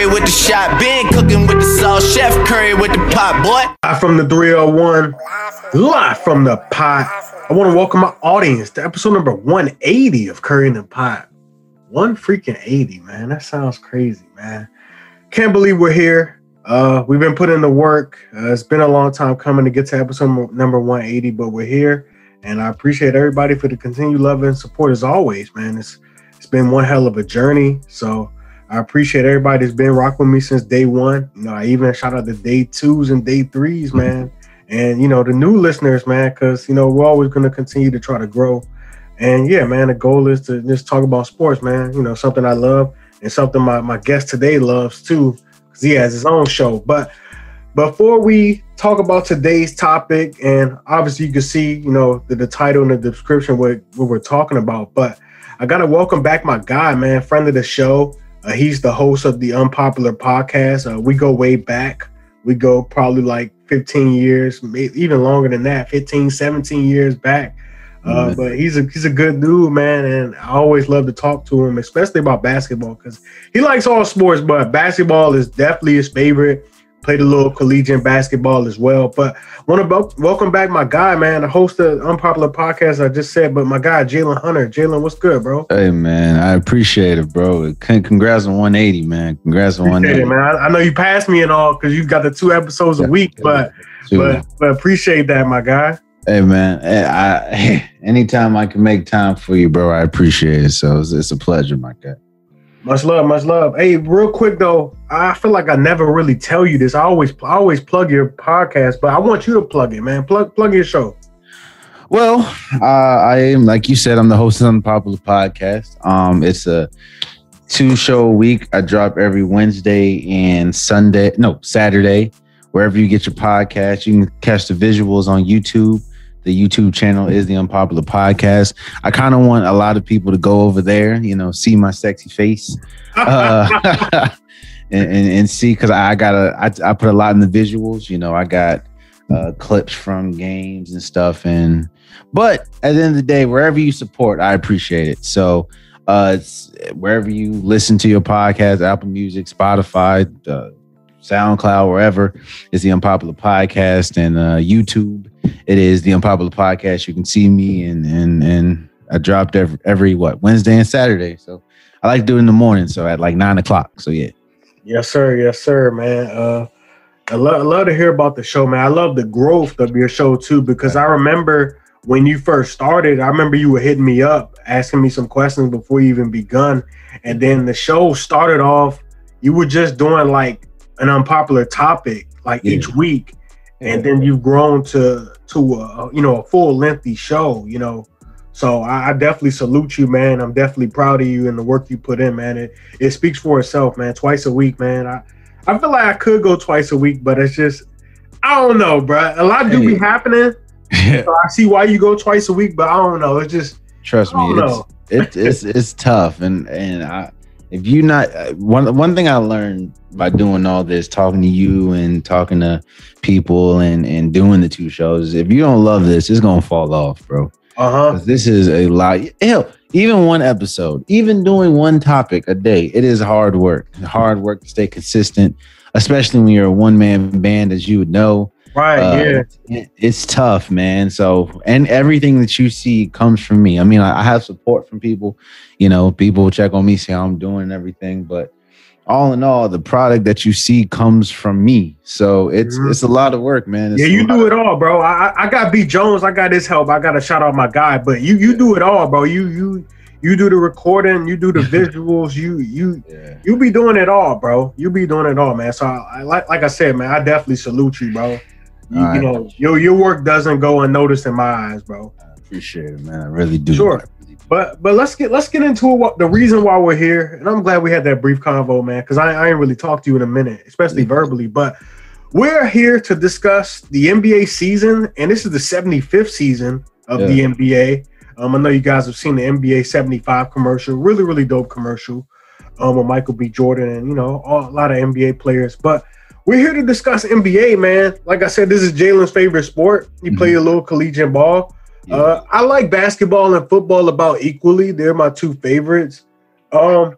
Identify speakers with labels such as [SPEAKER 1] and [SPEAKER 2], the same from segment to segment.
[SPEAKER 1] Curry with the shot, been cooking with the sauce, Chef Curry with the pot, boy.
[SPEAKER 2] Live from the 301, live from the pot. I want to welcome my audience to episode number 180 of Curry in the Pot. One freaking 80, man. That sounds crazy, man. Can't believe we're here. Uh, we've been putting in the work. Uh, it's been a long time coming to get to episode number 180, but we're here. And I appreciate everybody for the continued love and support as always, man. It's it's been one hell of a journey. So I appreciate everybody that's been rocking with me since day one. You know, I even shout out the day twos and day threes, man. And you know, the new listeners, man, because you know, we're always gonna continue to try to grow. And yeah, man, the goal is to just talk about sports, man. You know, something I love and something my, my guest today loves too, because he has his own show. But before we talk about today's topic, and obviously you can see, you know, the, the title and the description what, what we're talking about, but I gotta welcome back my guy, man, friend of the show. Uh, he's the host of the Unpopular Podcast. Uh, we go way back. We go probably like 15 years, maybe even longer than that, 15, 17 years back. Uh, mm-hmm. But he's a he's a good dude, man, and I always love to talk to him, especially about basketball, because he likes all sports, but basketball is definitely his favorite played a little collegiate basketball as well. But want to welcome back my guy, man, the host of Unpopular Podcast. I just said, but my guy Jalen Hunter. Jalen, what's good, bro?
[SPEAKER 3] Hey, man, I appreciate it, bro. Congrats on 180, man. Congrats on 180,
[SPEAKER 2] it, man. I, I, know you passed me and all because you got the two episodes a week, but but but appreciate that, my guy.
[SPEAKER 3] Hey man, eh, I, anytime I can make time for you, bro, I appreciate it. So it's, it's a pleasure, my guy.
[SPEAKER 2] Much love, much love. Hey, real quick though, I feel like I never really tell you this. I always, I always plug your podcast, but I want you to plug it, man. Plug, plug your show.
[SPEAKER 3] Well, uh, I am like you said, I'm the host of the Popular Podcast. Um, it's a two show a week. I drop every Wednesday and Sunday, no Saturday, wherever you get your podcast. You can catch the visuals on YouTube. The YouTube channel is the Unpopular Podcast. I kind of want a lot of people to go over there, you know, see my sexy face, uh, and, and, and, see because I got a I, I put a lot in the visuals. You know, I got uh, clips from games and stuff. And but at the end of the day, wherever you support, I appreciate it. So uh, wherever you listen to your podcast, Apple Music, Spotify, uh, SoundCloud, wherever is the Unpopular Podcast, and uh, YouTube it is the Unpopular Podcast. You can see me and and and I dropped every, every what Wednesday and Saturday. So I like to do it in the morning. So at like nine o'clock. So yeah.
[SPEAKER 2] Yes, sir. Yes, sir, man. Uh, I love, I love to hear about the show, man. I love the growth of your show too, because I remember when you first started, I remember you were hitting me up, asking me some questions before you even begun. And then the show started off, you were just doing like an unpopular topic like yeah. each week and then you've grown to to a you know a full lengthy show you know? So I, I, definitely salute you man. I'm definitely proud of you and the work you put in man. It, it speaks for itself man. Twice a week man. I i feel like i could go twice a week but it's just i don't know bro a lot do be happening. So i see why you go twice a week but i don't know. It's just
[SPEAKER 3] trust me it's, it's, it's it's tough and and i if you not uh, one one thing I learned by doing all this, talking to you and talking to people and and doing the two shows, if you don't love this, it's gonna fall off, bro. Uh huh. This is a lot. Hell, even one episode, even doing one topic a day, it is hard work. Hard work to stay consistent, especially when you're a one man band, as you would know.
[SPEAKER 2] Right. Uh,
[SPEAKER 3] yeah. it's tough, man. So, and everything that you see comes from me. I mean, I, I, have support from people. You know, people check on me, see how I'm doing and everything. But all in all, the product that you see comes from me. So it's mm-hmm. it's a lot of work, man. It's
[SPEAKER 2] yeah, you do it all, bro. I I got B Jones. I got his help. I got to shout out my guy. But you you do it all, bro. You you you do the recording, you do the visuals, you you yeah. you be doing it all, bro. You be doing it all, man. So I, I like like I said, man, I definitely salute you, bro. You, right. you, know, your your work doesn't go unnoticed in my eyes, bro.
[SPEAKER 3] I appreciate it, man. I really do.
[SPEAKER 2] Sure. But but let's get let's get into what the reason why we're here, and I'm glad we had that brief convo, man, because I, I ain't really talked to you in a minute, especially mm-hmm. verbally. But we're here to discuss the NBA season, and this is the 75th season of yeah. the NBA. Um, I know you guys have seen the NBA 75 commercial, really really dope commercial, um, with Michael B. Jordan and you know all, a lot of NBA players, but we're here to discuss NBA, man. Like I said, this is Jalen's favorite sport. He mm-hmm. play a little collegiate ball. Yeah. Uh, I like basketball and football about equally. They're my two favorites. Um,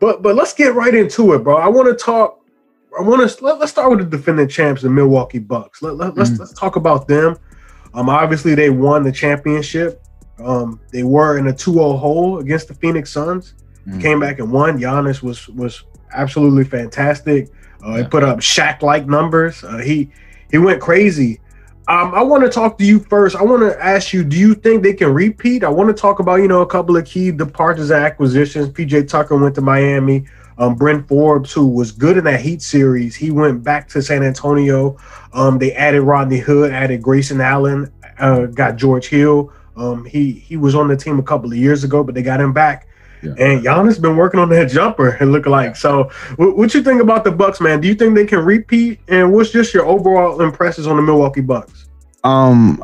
[SPEAKER 2] But but let's get right into it, bro. I want to talk. I want to let, us start with the defending champs, the Milwaukee Bucks. Let, let, let's
[SPEAKER 3] Mhm.
[SPEAKER 2] let's talk about them. Um, obviously they won the championship. Um, they were in a 2-0 hole against the Phoenix Suns.
[SPEAKER 3] Mhm.
[SPEAKER 2] Came back and won. Giannis was was absolutely fantastic. Uh, He put up Shaq-like numbers. Uh, he he went crazy. Um, I want to talk to you first. I want to ask you: Do you think they can repeat? I want to talk about you know a couple of key departures and acquisitions. PJ Tucker went to Miami. Um, Bryn Forbes, who was good in that Heat series, he went back to San Antonio. Um, they added Rodney Hood, added Grayson Allen, uh, got George Hill. Um, he he was on the team a couple of years ago, but they got him back.
[SPEAKER 3] Yeah.
[SPEAKER 2] And Giannis been working on that jumper and look like. So, what, what you think about the Bucks, man? Do you think they can repeat? And what's just your overall impressions on the Milwaukee Bucks?
[SPEAKER 3] Um,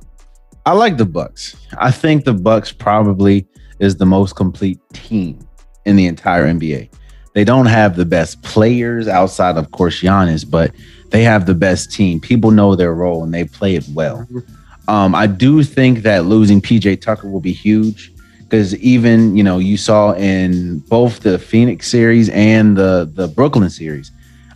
[SPEAKER 3] I like the Bucks. I think the Bucks probably is the most complete team in the entire NBA. They don't have the best players outside, of course, Giannis, but they have the best team. People know their role and they play it well. Um, I do think that losing PJ Tucker will be huge because even you know you saw in both the Phoenix series and the the Brooklyn series,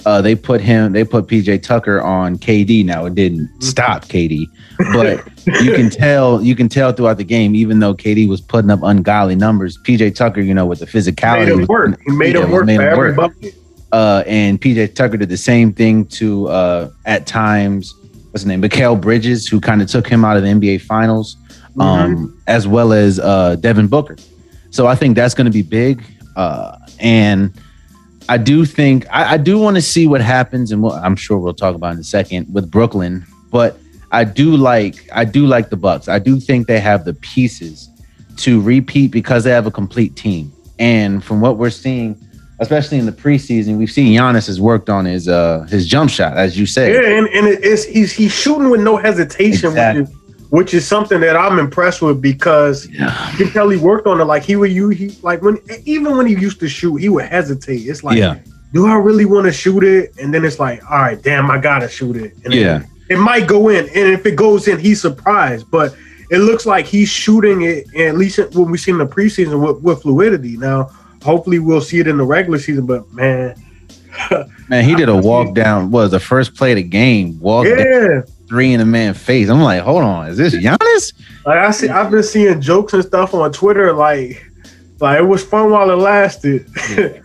[SPEAKER 3] uh, they put him they put PJ Tucker on KD. Now it didn't stop KD, but you can tell you can tell throughout the game, even though KD was putting up ungodly numbers, PJ Tucker, you know, with the physicality,
[SPEAKER 2] Made him work. He made him work
[SPEAKER 3] made
[SPEAKER 2] for
[SPEAKER 3] him work.
[SPEAKER 2] bucket.
[SPEAKER 3] uh, and PJ Tucker did the same thing to uh, at times. What's his name? Mikal Bridges, who kind of took him out of the NBA Finals, um, as well as uh, Devin Booker. So I think that's going to be big, uh, and I do think I, I do want to see what happens, and what I'm sure we'll talk about in a second with Brooklyn. But I do like I do like the Bucks. I do think they have the pieces to repeat because they have a complete team. And from what we're seeing, especially in the preseason, we've seen Giannis has worked on his uh his jump shot, as you said.
[SPEAKER 2] Yeah, and, and it's he's he's shooting with no hesitation,
[SPEAKER 3] Exactly.
[SPEAKER 2] is which is something that I'm impressed with because
[SPEAKER 3] Yeah.
[SPEAKER 2] you can tell he worked on it. Like he would you he like when even when he used to shoot, he would hesitate. It's like,
[SPEAKER 3] Yeah.
[SPEAKER 2] do I really want to shoot it? And then it's like, all right, damn, I gotta shoot it. And
[SPEAKER 3] Yeah.
[SPEAKER 2] then it might go in, and if it goes in, he's surprised. But it looks like he's shooting it, at least when we see in the preseason with, with fluidity. Now, hopefully, we'll see it in the regular season. But man,
[SPEAKER 3] Man, he did a walk down. Was the first play of the game? Walk down
[SPEAKER 2] yeah.
[SPEAKER 3] Three in a man face. I'm like, hold on, is this Giannis?
[SPEAKER 2] Like I see, I've been seeing jokes and stuff on Twitter. Like, like it was fun while it lasted.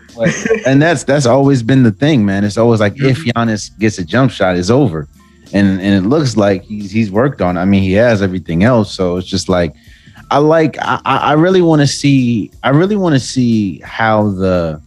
[SPEAKER 3] and that's that's always been the thing, man. It's always like if mm-hmm. Giannis gets a jump shot, it's over. And and it looks like he's he's worked on. it. I mean, he has everything else. So it's just like I like I, I I really want to see I really want to see how the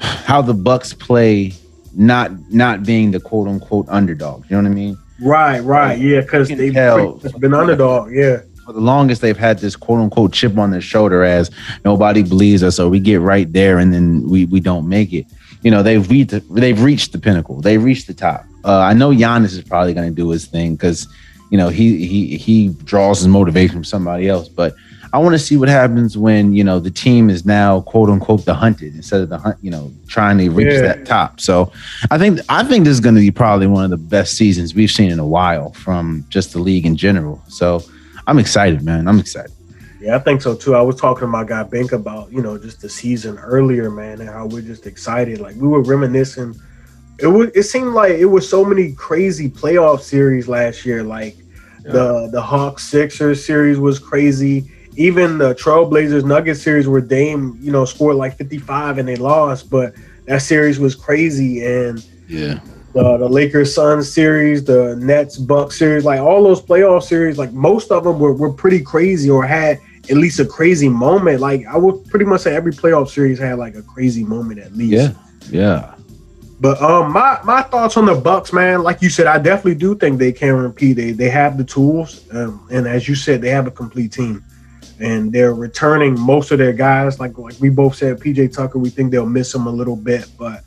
[SPEAKER 3] how the Bucks play not not being the quote unquote underdog. You know what I mean?
[SPEAKER 2] Right, right, yeah, because they've
[SPEAKER 3] tell.
[SPEAKER 2] been underdog. Yeah,
[SPEAKER 3] for the longest they've had this quote unquote chip on their shoulder as nobody believes us so we get right there and then we we don't make it you know they've reached the, they've reached the pinnacle they reached the top uh, i know Giannis is probably going to do his thing because you know he he he draws his motivation from somebody else but i want to see what happens when you know the team is now quote unquote the hunted instead of the hunt you know trying to reach
[SPEAKER 2] Yeah.
[SPEAKER 3] that top so i think i think this is going to be probably one of the best seasons we've seen in a while from just the league in general so I'm excited, man. I'm excited.
[SPEAKER 2] yeah, I think so too. I was talking to my guy Bink about you know just the season earlier, man, and how we're just excited. Like we were reminiscing. It was. It seemed like it was so many crazy playoff series last year. Like the the Hawks Sixers series was crazy. Even the Trailblazers Nuggets series where Dame you know scored like 55 and they lost, but that series was crazy and.
[SPEAKER 3] Yeah.
[SPEAKER 2] the the Lakers Suns series, the Nets Bucks series, like all those playoff series, like most of them were, were pretty crazy or had at least a crazy moment. Like I would pretty much say every playoff series had like a crazy moment at least.
[SPEAKER 3] Yeah. Yeah.
[SPEAKER 2] But um my my thoughts on the Bucks, man, like you said, I definitely do think they can repeat. They they have the tools, um, and as you said, they have a complete team. And they're returning most of their guys. Like like we both said, PJ Tucker, we think they'll miss him a little bit, but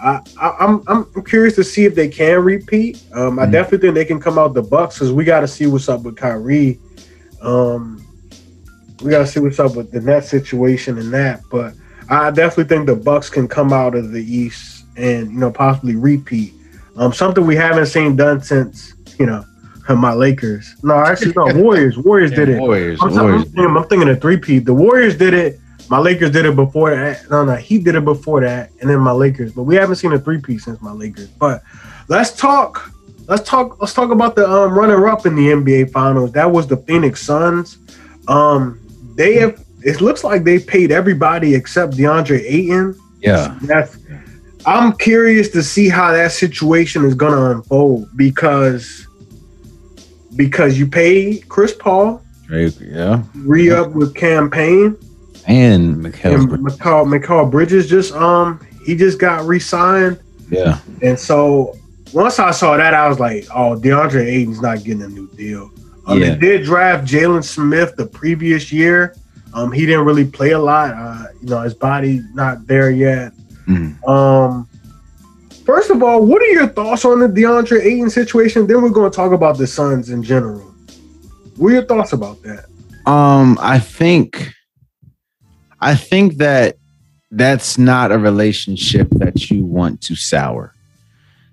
[SPEAKER 2] I, I, I'm I'm curious to see if they can repeat. Um, I
[SPEAKER 3] Mhm.
[SPEAKER 2] definitely think they can come out the Bucks because we got to see what's up with Kyrie. Um, we got to see what's up with the net situation and that. But I definitely think the Bucks can come out of the East and you know possibly repeat. Um, something we haven't seen done since you know my Lakers. No, actually no Warriors. Warriors did it.
[SPEAKER 3] Warriors.
[SPEAKER 2] I'm, I'm
[SPEAKER 3] Warriors.
[SPEAKER 2] thinking, I'm thinking a three P. The Warriors did it My Lakers did it before that. No, no, he did it before that, and then my Lakers. But we haven't seen a three P since my Lakers. But let's talk. Let's talk. Let's talk about the um, runner up in the NBA Finals. That was the Phoenix Suns. Um, they have. It looks like they paid everybody except DeAndre Ayton.
[SPEAKER 3] Yeah.
[SPEAKER 2] That's. I'm curious to see how that situation is going to unfold because because you pay Chris Paul,
[SPEAKER 3] Drake, yeah.
[SPEAKER 2] re up with Cam Payne.
[SPEAKER 3] And Mikhail.
[SPEAKER 2] And McCall, McCall Bridges just um he just got re-signed,
[SPEAKER 3] Yeah.
[SPEAKER 2] and so once I saw that, I was like, oh, DeAndre Ayton's not getting a new deal. Um,
[SPEAKER 3] Yeah.
[SPEAKER 2] They did draft Jalen Smith the previous year. Um, he didn't really play a lot. Uh, you know, his body not there yet.
[SPEAKER 3] Mhm.
[SPEAKER 2] Um, first of all, what are your thoughts on the DeAndre Ayton situation? Then we're going to talk about the Suns in general. What are your thoughts about that?
[SPEAKER 3] Um, I think, I think that that's not a relationship that you want to sour,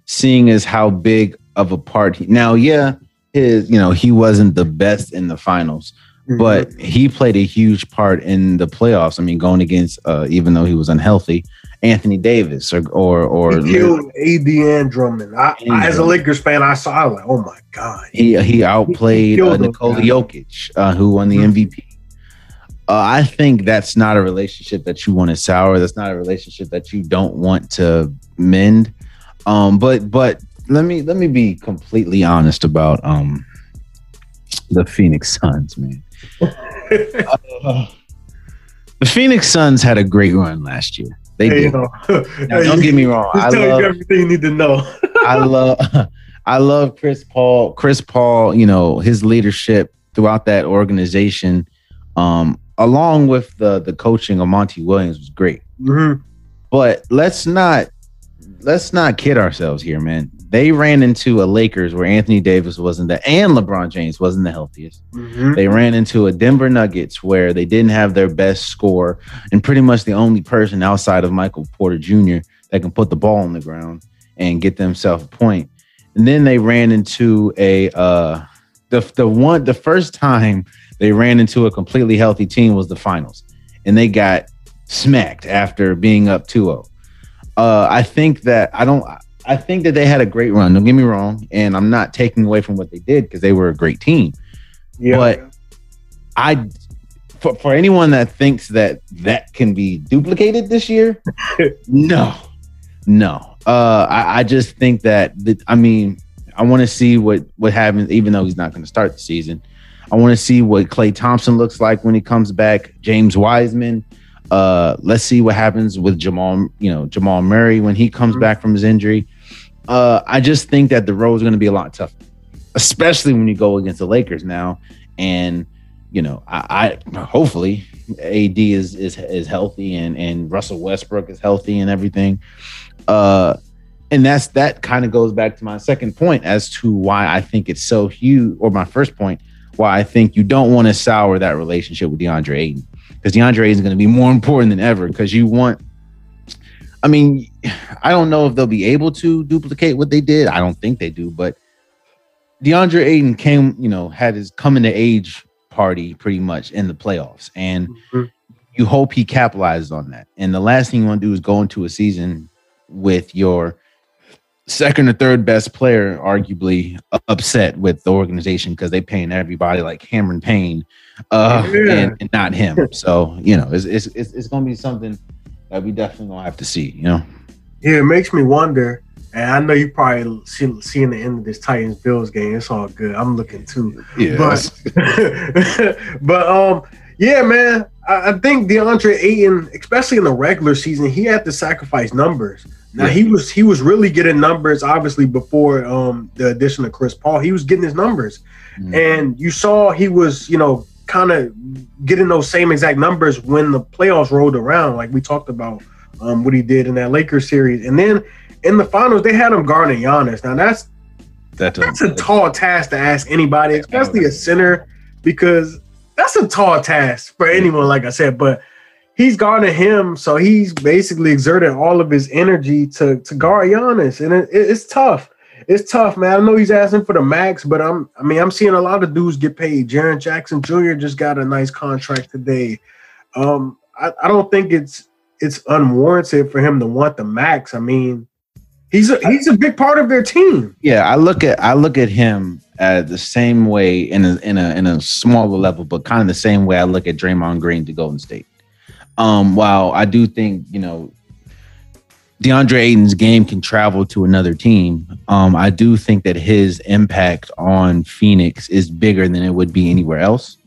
[SPEAKER 3] seeing as how big of a part. He, now, yeah, his, you know, he wasn't the best in the finals, but he played a huge part in the playoffs. I mean, going against, uh, even though he was unhealthy, Anthony Davis or or or
[SPEAKER 2] he killed AD and Drummond. I, I, as a Lakers fan, I saw. I was like, oh my god.
[SPEAKER 3] He he outplayed
[SPEAKER 2] killed
[SPEAKER 3] uh, Nikola. Jokic, uh, who won the
[SPEAKER 2] Mhm.
[SPEAKER 3] MVP. Uh, I think that's not a relationship that you want to sour. That's not a relationship that you don't want to mend. Um, but but let me let me be completely honest about um the Phoenix Suns, man. Uh, the Phoenix Suns had a great run last year. They
[SPEAKER 2] Hey, yo.
[SPEAKER 3] Now, don't get me wrong. I
[SPEAKER 2] tell
[SPEAKER 3] love
[SPEAKER 2] you everything you need to know.
[SPEAKER 3] I love I love Chris Paul. Chris Paul, you know, his leadership throughout that organization, um, along with the the coaching of Monty Williams was great.
[SPEAKER 2] Mhm.
[SPEAKER 3] But let's not let's not kid ourselves here, man. They ran into a Lakers where Anthony Davis wasn't the and LeBron James wasn't the healthiest.
[SPEAKER 2] Mhm.
[SPEAKER 3] They ran into a Denver Nuggets where they didn't have their best score and pretty much the only person outside of Michael Porter Jr. that can put the ball on the ground and get themselves a point. And then they ran into a uh the the one the first time they ran into a completely healthy team was the finals. And they got smacked after being up 2-0. Uh I think that I don't I think that they had a great run. Don't get me wrong, and I'm not taking away from what they did because they were a great team.
[SPEAKER 2] Yeah.
[SPEAKER 3] But I, for, for anyone that thinks that that can be duplicated this year, no, no. Uh, I, I just think that, that I mean, I want to see what what happens, even though he's not going to start the season. I want to see what Klay Thompson looks like when he comes back. James Wiseman. Uh, let's see what happens with Jamal. You know, Jamal Murray when he comes
[SPEAKER 2] Mhm.
[SPEAKER 3] back from his injury. Uh, I just think that the road is going to be a lot tougher, especially when you go against the Lakers now. And you know, I, I hopefully AD is is is healthy and and Russell Westbrook is healthy and everything. Uh, and that's that kind of goes back to my second point as to why I think it's so huge, or my first point, why I think you don't want to sour that relationship with DeAndre Ayton because DeAndre Ayton is going to be more important than ever because you want. I mean, I don't know if they'll be able to duplicate what they did. I don't think they do, but DeAndre Ayton came, you know, had his coming to age party pretty much in the playoffs, and
[SPEAKER 2] Mhm.
[SPEAKER 3] you hope he capitalizes on that. And the last thing you want to do is go into a season with your second or third best player, arguably upset with the organization because they paying everybody like Cameron Payne, uh,
[SPEAKER 2] Yeah.
[SPEAKER 3] and, and not him. So you know, it's it's it's, it's going to be something that we definitely gonna have to see. You know,
[SPEAKER 2] Yeah, it makes me wonder. And I know you probably see, seeing the end of this Titans Bills game. It's all good. I'm looking too.
[SPEAKER 3] yeah,
[SPEAKER 2] But but um yeah, man. I, I think DeAndre Ayton, especially in the regular season, he had to sacrifice numbers. Now
[SPEAKER 3] Yeah.
[SPEAKER 2] he was he was really getting numbers obviously before um the addition of Chris Paul. He was getting his numbers.
[SPEAKER 3] Mhm.
[SPEAKER 2] And you saw he was, you know, kind of getting those same exact numbers when the playoffs rolled around, like we talked about um, what he did in that Lakers series. And then in the finals, they had him guarding Giannis. Now that's
[SPEAKER 3] That
[SPEAKER 2] that's a tall task to ask anybody, especially a center, because that's a tall task for anyone, like I said. But he's guarding him, so he's basically exerted all of his energy to to guard Giannis, and it, it- it's tough. It's tough, man. I know he's asking for the max, but I'm I mean I'm seeing a lot of dudes get paid. Jaren Jackson Jr. just got a nice contract today. Um, I, I don't think it's it's unwarranted for him to want the max. I mean, he's a he's a big part of their team.
[SPEAKER 3] Yeah, I look at I look at him uh, the same way in a in a in a smaller level, but kind of the same way I look at Draymond Green to Golden State. Um, while I do think you know DeAndre Ayton's game can travel to another team, um, I do think that his impact on Phoenix is bigger than it would be anywhere else.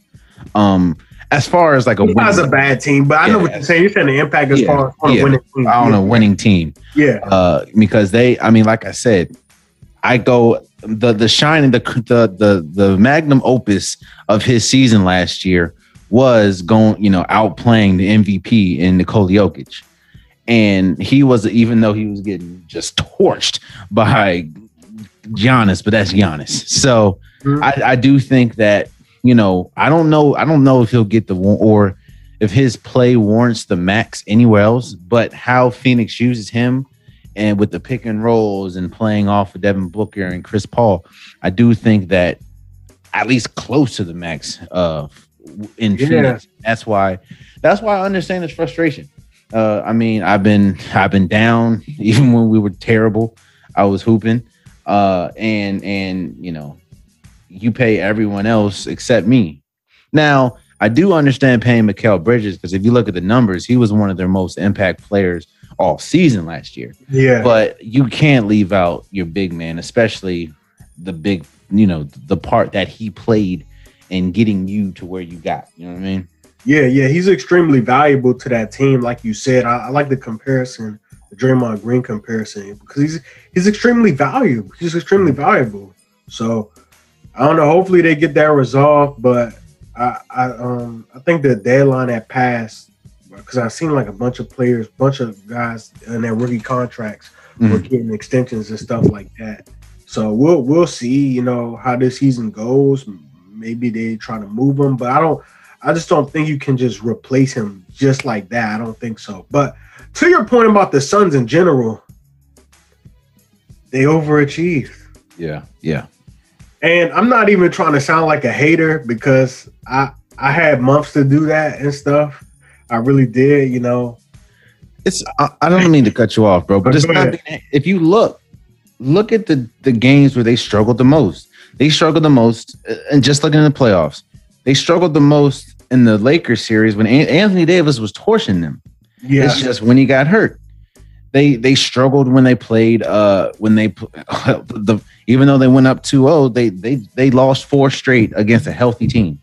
[SPEAKER 3] Um, as far as like a
[SPEAKER 2] has a bad team, but I know what you're saying. You're saying the impact as
[SPEAKER 3] Yeah,
[SPEAKER 2] far as on
[SPEAKER 3] yeah.
[SPEAKER 2] a winning team.
[SPEAKER 3] on a winning team.
[SPEAKER 2] Yeah,
[SPEAKER 3] uh, because they, I mean, like I said, I go the the shining the the the the magnum opus of his season last year was going, you know, outplaying the MVP in Nikola Jokic, and he was even though he was getting just torched by Giannis, but that's Giannis. So
[SPEAKER 2] Mhm.
[SPEAKER 3] I, I do think that you know I don't know I don't know if he'll get the or if his play warrants the max anywhere else, but how Phoenix uses him and with the pick and rolls and playing off of Devin Booker and Chris Paul, I do think that at least close to the max uh in
[SPEAKER 2] Yeah.
[SPEAKER 3] Phoenix. That's why that's why I understand his frustration. Uh I mean, I've been I've been down even when we were terrible. I was hooping. Uh and and you know, you pay everyone else except me. Now, I do understand paying Mikal Bridges because if you look at the numbers, he was one of their most impact players all season last year.
[SPEAKER 2] yeah,
[SPEAKER 3] But you can't leave out your big man, especially the big, you know, the part that he played in getting you to where you got. You know what I mean?
[SPEAKER 2] yeah, yeah. He's extremely valuable to that team, like you said. I, I like the comparison, the Draymond Green comparison, because he's he's extremely valuable. He's extremely valuable. So I don't know. Hopefully they get that resolved, but I I um I think the deadline had passed because I've seen like a bunch of players, bunch of guys in their rookie contracts were getting extensions and stuff like that. So we'll we'll see, you know, how this season goes. Maybe they try to move him, but I don't. I just don't think you can just replace him just like that. I don't think so. But to your point about the Suns in general, they overachieved.
[SPEAKER 3] Yeah. Yeah.
[SPEAKER 2] And I'm not even trying to sound like a hater because I I had months to do that and stuff. I really did, you know.
[SPEAKER 3] It's I, I don't mean to cut you off, bro, but it's not
[SPEAKER 2] ahead.
[SPEAKER 3] if you look look at the the games where they struggled the most. They struggled the most uh, and just looking at the playoffs. They struggled the most in the Lakers series when Anthony Davis was torching them.
[SPEAKER 2] Yeah.
[SPEAKER 3] It's just when he got hurt. They they struggled when they played uh when they the even though they went up 2-0, they they they lost four straight against a healthy team.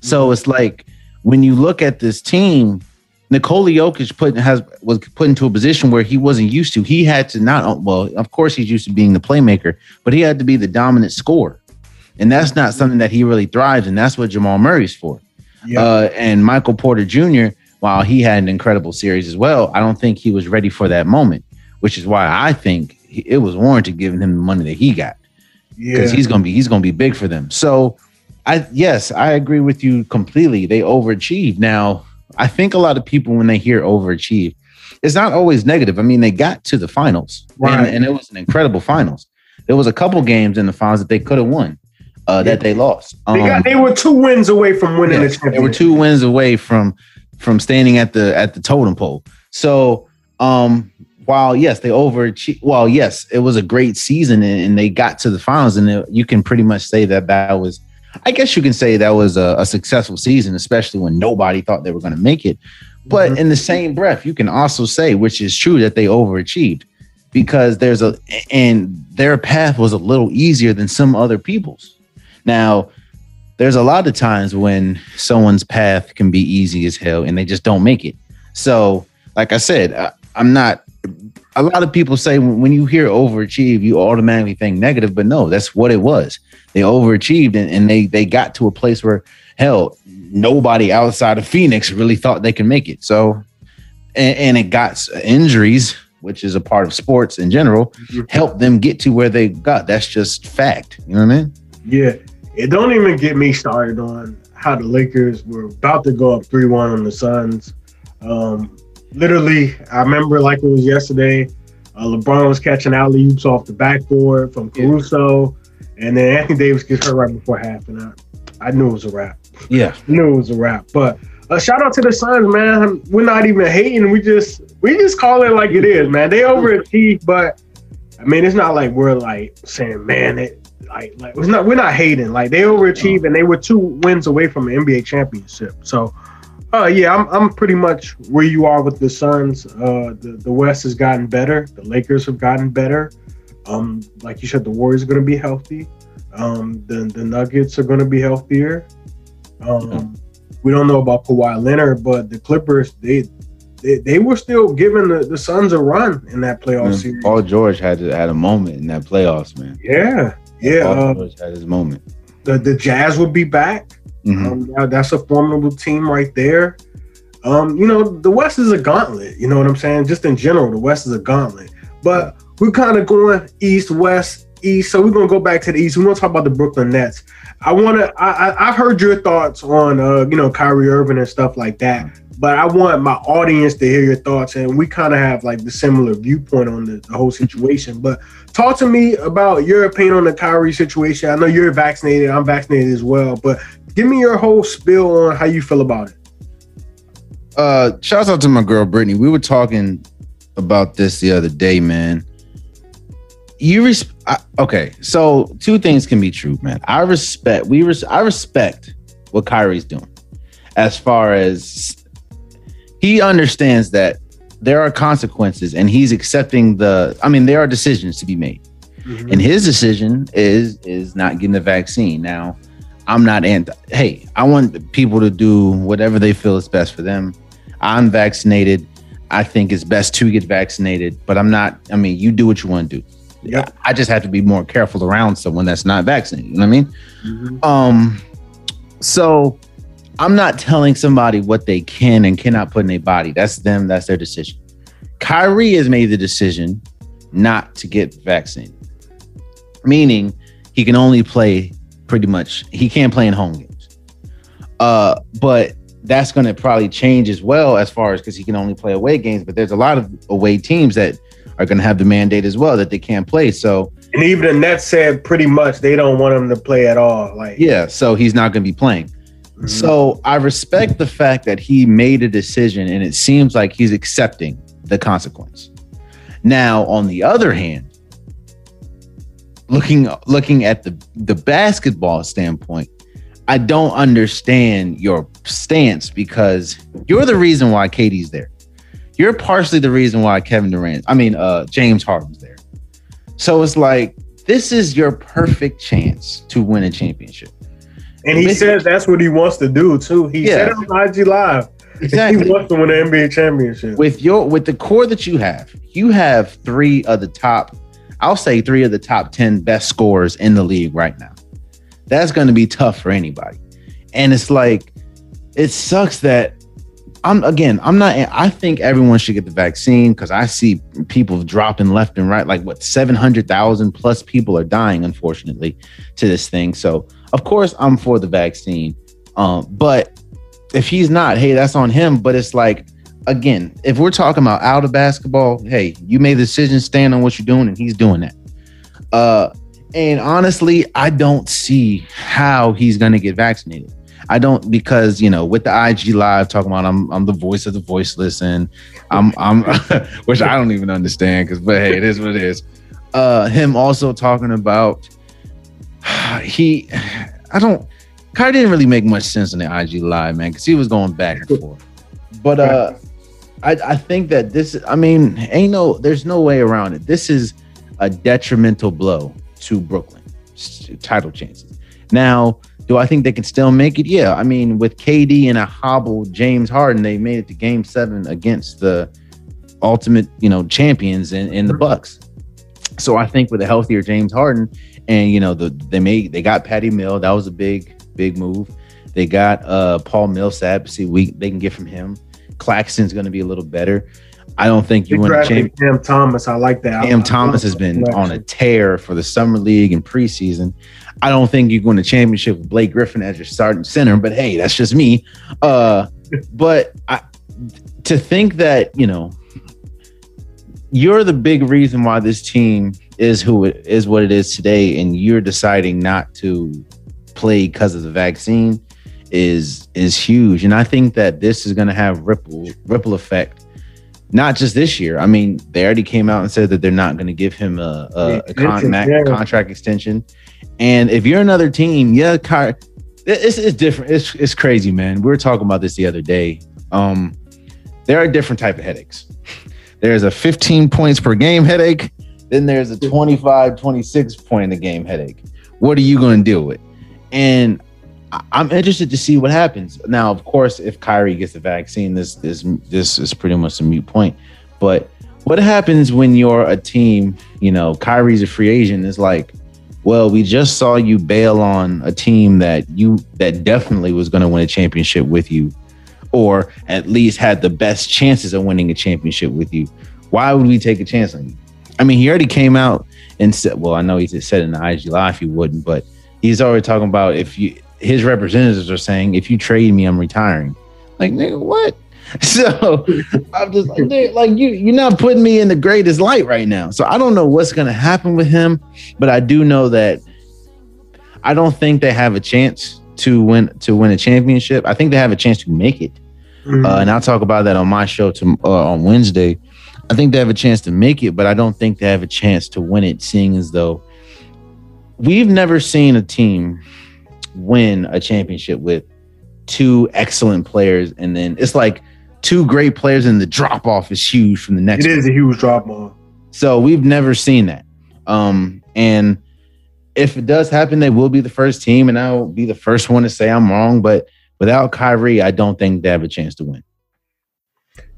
[SPEAKER 3] So it's like when you look at this team, Nikola Jokic put has was put into a position where he wasn't used to. He had to not well, of course he's used to being the playmaker, but he had to be the dominant scorer. And that's not something that he really thrives and That's what Jamal Murray's for.
[SPEAKER 2] yeah.
[SPEAKER 3] Uh, and Michael Porter Jr., while he had an incredible series as well, I don't think he was ready for that moment, which is why I think it was warranted giving him the money that he got
[SPEAKER 2] yeah.
[SPEAKER 3] because he's gonna be he's gonna be big for them. So, I yes, I agree with you completely. They overachieved. Now, I think a lot of people when they hear overachieve, it's not always negative. I mean, they got to the finals,
[SPEAKER 2] Right.
[SPEAKER 3] and, and it was an incredible finals. There was a couple games in the finals that they could have won, uh, that they lost.
[SPEAKER 2] they
[SPEAKER 3] Um,
[SPEAKER 2] got they were two wins away from winning
[SPEAKER 3] yeah,
[SPEAKER 2] the championship.
[SPEAKER 3] they were two wins away from from standing at the at the totem pole. So, um, while yes, they overachieved. Well, yes, it was a great season, and, and they got to the finals, and it- you can pretty much say that that was. I guess you can say that was a, a successful season, especially when nobody thought they were going to make it. But
[SPEAKER 2] Mhm.
[SPEAKER 3] in the same breath, you can also say, which is true, that they overachieved because there's a and their path was a little easier than some other people's. Now, there's a lot of times when someone's path can be easy as hell and they just don't make it. So, like I said, I, I'm not. A lot of people say when you hear overachieve, you automatically think negative, but no, that's what it was. They overachieved and, and they they got to a place where hell, nobody outside of Phoenix really thought they could make it. So, and, and it got injuries, which is a part of sports in general,
[SPEAKER 2] Mhm.
[SPEAKER 3] helped them get to where they got. That's just fact. You know what I mean?
[SPEAKER 2] Yeah, it don't even get me started on how the Lakers were about to go up three one on the Suns. Um, literally, I remember like it was yesterday. Uh, LeBron was catching alley oops off the backboard from
[SPEAKER 3] Yeah.
[SPEAKER 2] Caruso, and then Anthony Davis gets hurt right before half, and I, I knew it was a wrap.
[SPEAKER 3] Yeah.
[SPEAKER 2] I knew it was a wrap. But uh, shout out to the Suns, man. We're not even hating. We just we just call it like it is, man. They overachieve, but I mean, it's not like we're like saying, man, it like like it's not. We're not hating. Like they overachieved, and they were two wins away from an NBA championship. So, uh, yeah, I'm I'm pretty much where you are with the Suns. Uh, the the West has gotten better. The Lakers have gotten better. Um, like you said, the Warriors are going to be healthy. Um, the the Nuggets are going to be healthier. Um, we don't know about Kawhi Leonard, but the Clippers they they, they were still giving the, the Suns a run in that playoff
[SPEAKER 3] Man,
[SPEAKER 2] series.
[SPEAKER 3] Paul George had had a moment in that playoffs, man.
[SPEAKER 2] Yeah, yeah. Uh,
[SPEAKER 3] had his moment.
[SPEAKER 2] the the Jazz will be back.
[SPEAKER 3] Mhm.
[SPEAKER 2] Um, that's a formidable team right there. Um, you know, the West is a gauntlet. You know what I'm saying? Just in general, the West is a gauntlet. But we're kind of going east, west, east. So we're gonna go back to the east. We're gonna talk about the Brooklyn Nets. I want to. I, I I've heard your thoughts on uh, you know Kyrie Irving and stuff like that. But I want my audience to hear your thoughts, and we kind of have like the similar viewpoint on the, the whole situation. But talk to me about your opinion on the Kyrie situation. I know you're vaccinated. I'm vaccinated as well. But give me your whole spill on how you feel about it.
[SPEAKER 3] uh shouts out to my girl Brittany. We were talking about this the other day, man. You res- I, okay, so two things can be true, man. I respect we res- I respect what Kyrie's doing as far as he understands that there are consequences and he's accepting the I mean there are decisions to be made. And his decision is is not getting the vaccine. Now, I'm not anti. Hey, I want people to do whatever they feel is best for them. I'm vaccinated. I think it's best to get vaccinated, but I'm not. I mean, you do what you want to do.
[SPEAKER 2] Yeah.
[SPEAKER 3] I just have to be more careful around someone that's not vaccinated. You know what I mean?
[SPEAKER 2] Mhm.
[SPEAKER 3] Um, so I'm not telling somebody what they can and cannot put in their body. That's them. That's their decision. Kyrie has made the decision not to get vaccinated, meaning he can only play pretty much. He can't play in home games. Uh, but that's going to probably change as well as far as because he can only play away games. But there's a lot of away teams that are going to have the mandate as well that they can't play. So
[SPEAKER 2] And even the Nets said pretty much they don't want him to play at all. Like,
[SPEAKER 3] yeah, so he's not going to be playing.
[SPEAKER 2] Mhm.
[SPEAKER 3] So I respect the fact that he made a decision and it seems like he's accepting the consequence. Now, on the other hand, looking looking at the the basketball standpoint, I don't understand your stance because you're the reason why KD's there. You're partially the reason why Kevin Durant, I mean uh James Harden's there. So it's like this is your perfect chance to win a championship.
[SPEAKER 2] And he says that's what he wants to do too. He
[SPEAKER 3] Yeah.
[SPEAKER 2] said it on IG Live.
[SPEAKER 3] Exactly.
[SPEAKER 2] He wants to win the NBA championship.
[SPEAKER 3] with your with the core that you have, you have three of the top, I'll say three of the top 10 best scorers in the league right now. That's going to be tough for anybody. And it's like it sucks that I'm again, I'm not I think everyone should get the vaccine cuz I see people dropping left and right like what 700,000 plus people are dying unfortunately to this thing. So, of course I'm for the vaccine. Um but if he's not, hey, that's on him, but it's like again, if we're talking about out of basketball, hey, you made the decision, stand on what you're doing, and he's doing that. Uh, and honestly, I don't see how he's gonna get vaccinated. I don't because you know with the IG live talking about I'm I'm the voice of the voiceless and I'm I'm which I don't even understand because but hey it is what it is. Uh, him also talking about he I don't Kyrie didn't really make much sense in the IG live man because he was going back and forth. But uh, I I think that this I mean ain't no there's no way around it. This is a detrimental blow to Brooklyn title chances. Now, do I think they can still make it? Yeah. I mean, with KD and a hobbled James Harden, they made it to Game Seven against the ultimate, you know, champions in, in the Bucks. So I think with a healthier James Harden, and you know, the they made they got Patty Mill. That was a big big move. They got uh Paul Millsap. See, we they can get from him. Claxton's going to be a little better. I don't think you win the
[SPEAKER 2] drafted. Cam Thomas. I like that.
[SPEAKER 3] Cam
[SPEAKER 2] I- I
[SPEAKER 3] Thomas has been on a tear for the summer league and preseason. I don't think you win a championship with Blake Griffin as your starting center, but hey, that's just me. Uh, but I, to think that you know you're the big reason why this team is who it is what it is today, and you're deciding not to play because of the vaccine is is huge, and I think that this is going to have ripple ripple effect, not just this year. I mean, they already came out and said that they're not going to give him a, a, a con- contract extension. And if you're another team, yeah, Ky- it's, it's different. It's it's crazy, man. We were talking about this the other day. Um, there are different type of headaches. There's a 15 points per game headache. Then there's a 25, 26 point in the game headache. What are you going to deal with? And I'm interested to see what happens. Now, of course, if Kyrie gets the vaccine, this this this is pretty much a mute point. But what happens when you're a team? You know, Kyrie's a free agent. Is like, well, we just saw you bail on a team that you that definitely was going to win a championship with you, or at least had the best chances of winning a championship with you. Why would we take a chance on you? I mean, he already came out and said, well, I know he just said in the IG live he wouldn't, but he's already talking about if you his representatives are saying if you trade me, I'm retiring. Like, nigga, what? So I'm just like, dude, like you, you're not putting me in the greatest light right now. So I don't know what's gonna happen with him, but I do know that I don't think they have a chance to win to win a championship. I think they have a chance to make it,
[SPEAKER 2] Mhm.
[SPEAKER 3] uh, and I'll talk about that on my show to, uh, on Wednesday. I think they have a chance to make it, but I don't think they have a chance to win it. Seeing as though we've never seen a team win a championship with two excellent players, and then it's like two great players, and the drop off is huge from the next.
[SPEAKER 2] it is a huge drop off.
[SPEAKER 3] So we've never seen that. Um, and if it does happen, they will be the first team, and I'll be the first one to say I'm wrong. But without Kyrie, I don't think they have a chance to win.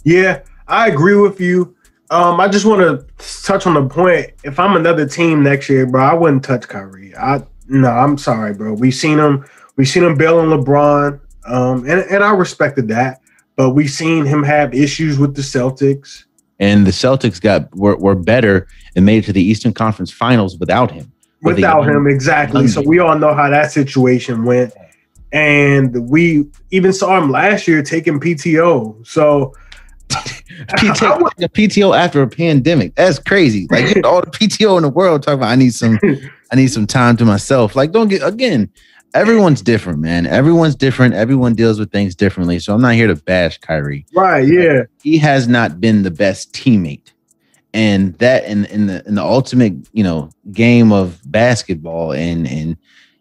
[SPEAKER 2] Yeah, I agree with you. Um, I just want to touch on the point. If I'm another team next year, bro, I wouldn't touch Kyrie. I no, I'm sorry, bro. We've seen him. We've seen him bailing LeBron, um, and and I respected that. But we've seen him have issues with the Celtics.
[SPEAKER 3] And the Celtics got were, were better and made it to the Eastern Conference Finals without him.
[SPEAKER 2] Without him exactly. So we all know how that situation went, and we even saw him last year taking PTO. So
[SPEAKER 3] PTO, the PTO after a pandemic. That's crazy. Like all the PTO in the world talking about I need some I need some time to myself. Like don't get again, everyone's different, man. Everyone's different. Everyone deals with things differently. So I'm not here to bash Kyrie.
[SPEAKER 2] right, yeah,
[SPEAKER 3] He has not been the best teammate. And that in, in the in the ultimate, you know, game of basketball and and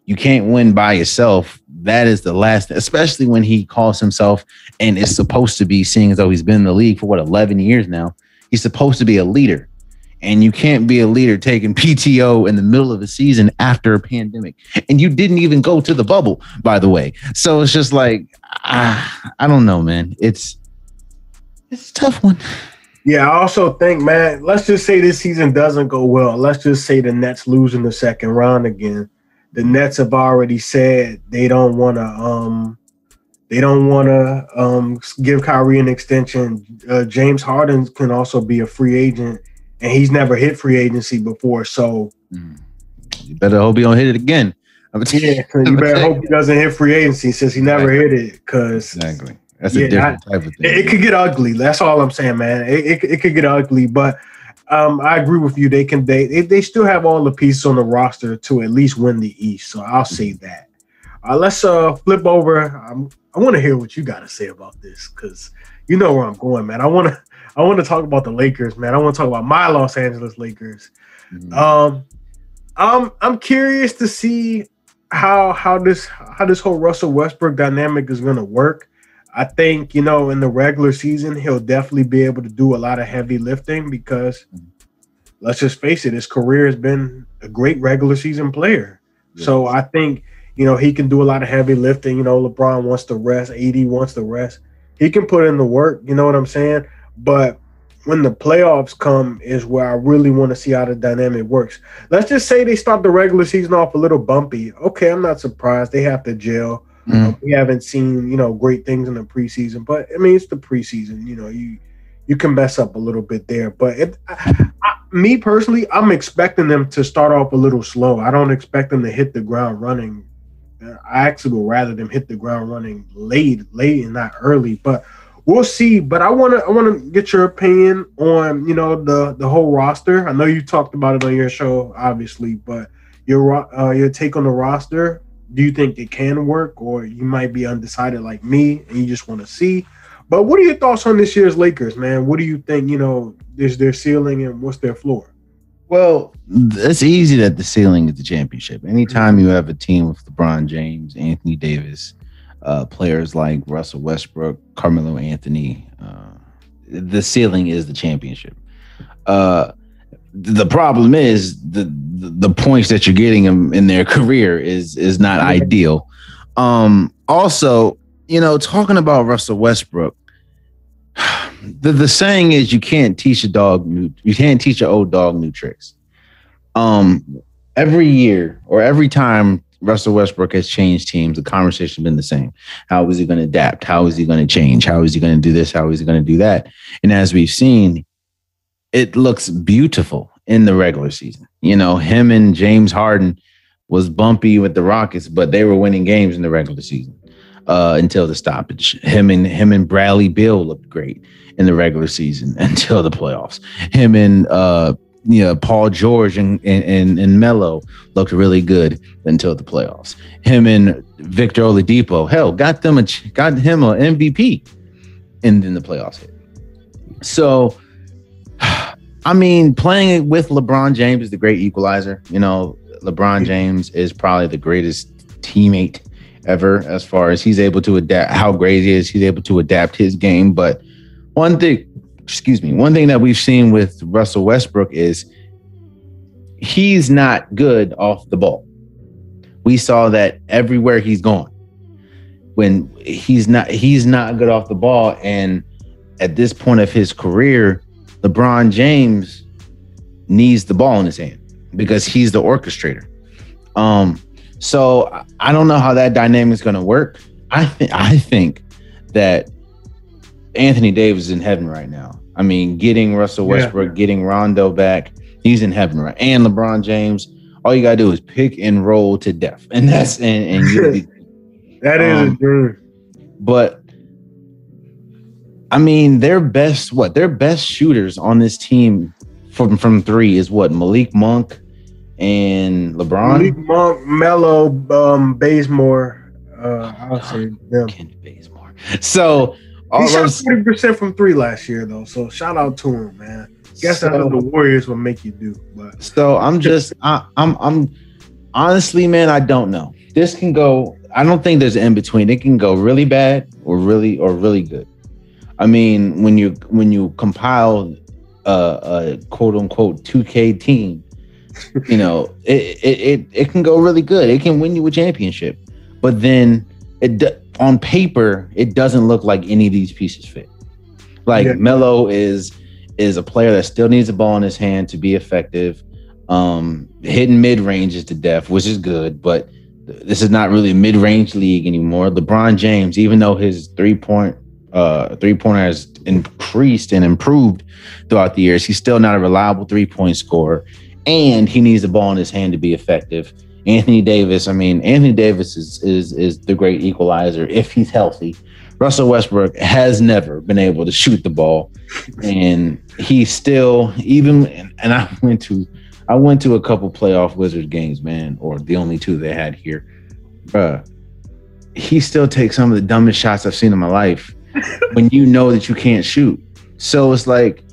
[SPEAKER 3] you can't win by yourself. That is the last, especially when he calls himself and is supposed to be seeing as though he's been in the league for what 11 years now. He's supposed to be a leader, and you can't be a leader taking PTO in the middle of the season after a pandemic. And you didn't even go to the bubble, by the way. So it's just like ah, I don't know, man. It's it's a tough one.
[SPEAKER 2] yeah. I also think, man, let's just say this season doesn't go well. Let's just say the Nets lose in the second round again. The Nets have already said they don't want to. Um, they don't want to um, give Kyrie an extension. Uh, James Harden can also be a free agent, and he's never hit free agency before. So
[SPEAKER 3] You better hope he don't hit it again. I'm
[SPEAKER 2] yeah, you better hope he doesn't hit free agency since he never hit it. Because
[SPEAKER 3] Exactly. That's
[SPEAKER 2] Yeah,
[SPEAKER 3] a different type of thing.
[SPEAKER 2] It, it could get ugly. That's all I'm saying, man. It, it, it could get ugly, but um, I agree with you. They can they, they they still have all the pieces on the roster to at least win the East. So I'll say that. Uh, let's uh flip over. Um, I want to hear what you got to say about this because you know where I'm going, man. I want to I want to talk about the Lakers, man. I want to talk about my Los Angeles Lakers.
[SPEAKER 3] Mhm.
[SPEAKER 2] Um, I'm I'm curious to see how how this how this whole Russell Westbrook dynamic is going to work. I think you know in the regular season he'll definitely be able to do a lot of heavy lifting because let's just face it, his career has been a great regular season player. So I think you know he can do a lot of heavy lifting. You know, LeBron wants to rest, AD wants to rest. He can put in the work. You know what I'm saying? But when the playoffs come, is where I really want to see how the dynamic works. Let's just say they start the regular season off a little bumpy. Okay, I'm not surprised. They have to jail.
[SPEAKER 3] Mhm.
[SPEAKER 2] We haven't seen you know great things in the preseason, but I mean it's the preseason. You know you you can mess up a little bit there, but it, I, I, me personally, I'm expecting them to start off a little slow. I don't expect them to hit the ground running. I actually would rather them hit the ground running late, late and not early. But we'll see. But I want to I want to get your opinion on you know the the whole roster. I know you talked about it on your show, obviously, but your uh, your take on the roster do you think it can work, or you might be undecided like me and you just want to see? But what are your thoughts on this year's Lakers, man? What do you think? You know, is their ceiling and what's their floor?
[SPEAKER 3] Well, it's easy that the ceiling is the championship. Anytime you have a team with LeBron James, Anthony Davis, uh, players like Russell Westbrook, Carmelo Anthony, uh, the ceiling is the championship. Uh, the problem is the, the, the points that you're getting them in their career is is not ideal. Um, also, you know, talking about Russell Westbrook, the, the saying is you can't teach a dog new you can't teach an old dog new tricks. Um, every year or every time Russell Westbrook has changed teams, the conversation has been the same. How is he going to adapt? How is he going to change? How is he going to do this? How is he going to do that? And as we've seen, it looks beautiful in the regular season. You know, him and James Harden was bumpy with the Rockets, but they were winning games in the regular season uh, until the stoppage. Him and him and Bradley Beal looked great in the regular season until the playoffs. Him and uh, you know, Paul George and and and Melo looked really good until the playoffs. Him and Victor Oladipo, hell, got them a got him an MVP, and then the playoffs hit. So, I mean, playing with LeBron James is the great equalizer. You know, LeBron James is probably the greatest teammate ever as far as he's able to adapt. How great he is, he's able to adapt his game. But one thing excuse me, one thing that we've seen with Russell Westbrook is he's not good off the ball. We saw that everywhere he's gone. When he's not he's not good off the ball and at this point of his career, LeBron James needs the ball in his hand because he's the orchestrator. Um so I don't know how that dynamic is going to work. I think I think that Anthony Davis is in heaven right now. I mean, getting Russell Westbrook, yeah. getting Rondo back, he's in heaven right. And LeBron James, all you gotta do is pick and roll to death, and that's and, and be,
[SPEAKER 2] that is um, a dream.
[SPEAKER 3] But I mean, their best what their best shooters on this team from from three is what Malik Monk and LeBron.
[SPEAKER 2] Malik Monk, Melo, um, Bazemore. Uh, I'll say them.
[SPEAKER 3] Bazemore. So
[SPEAKER 2] all he shot forty percent from three last year, though. So shout out to him, man. Guess so, that's what the Warriors will make you do. But
[SPEAKER 3] so I'm just, I, I'm, I'm honestly, man, I don't know. This can go. I don't think there's an in between. It can go really bad or really or really good. I mean, when you when you compile a, a quote unquote 2K team, you know, it, it it it can go really good. It can win you a championship, but then it on paper it doesn't look like any of these pieces fit. Like yeah. Melo is is a player that still needs a ball in his hand to be effective. Um, hitting mid range is to death, which is good, but this is not really a mid range league anymore. LeBron James, even though his three point uh three pointer has increased and improved throughout the years, he's still not a reliable three point scorer, and he needs the ball in his hand to be effective. Anthony Davis, I mean, Anthony Davis is is is the great equalizer if he's healthy. Russell Westbrook has never been able to shoot the ball, and he still even. And I went to, I went to a couple playoff Wizards games, man, or the only two they had here. Bruh, he still takes some of the dumbest shots I've seen in my life. when you know that you can't shoot, so it's like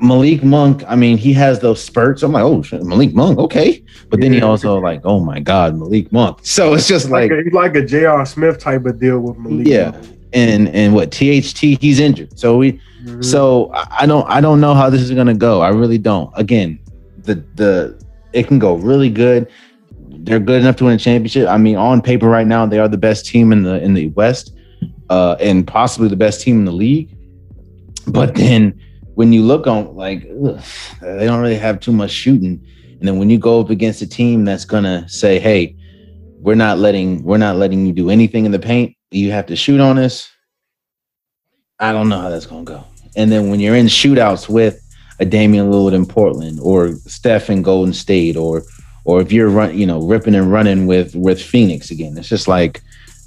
[SPEAKER 3] Malik Monk, I mean, he has those spurts. I'm like, oh, shit, Malik Monk, okay. But then yeah. he also like, oh my God, Malik Monk. So it's just like,
[SPEAKER 2] like, a, like a J.R. Smith type of deal with Malik.
[SPEAKER 3] Yeah, Monk. and and what THT, he's injured. So we, mm-hmm. so I don't, I don't know how this is gonna go. I really don't. Again, the the it can go really good. They're good enough to win a championship. I mean, on paper right now, they are the best team in the in the West, uh, and possibly the best team in the league. But then when you look on like ugh, they don't really have too much shooting and then when you go up against a team that's gonna say hey we're not letting we're not letting you do anything in the paint you have to shoot on us i don't know how that's gonna go and then when you're in shootouts with a Damian Lillard in Portland or Steph in Golden State or or if you're run, you know, ripping and running with with Phoenix again. It's just like,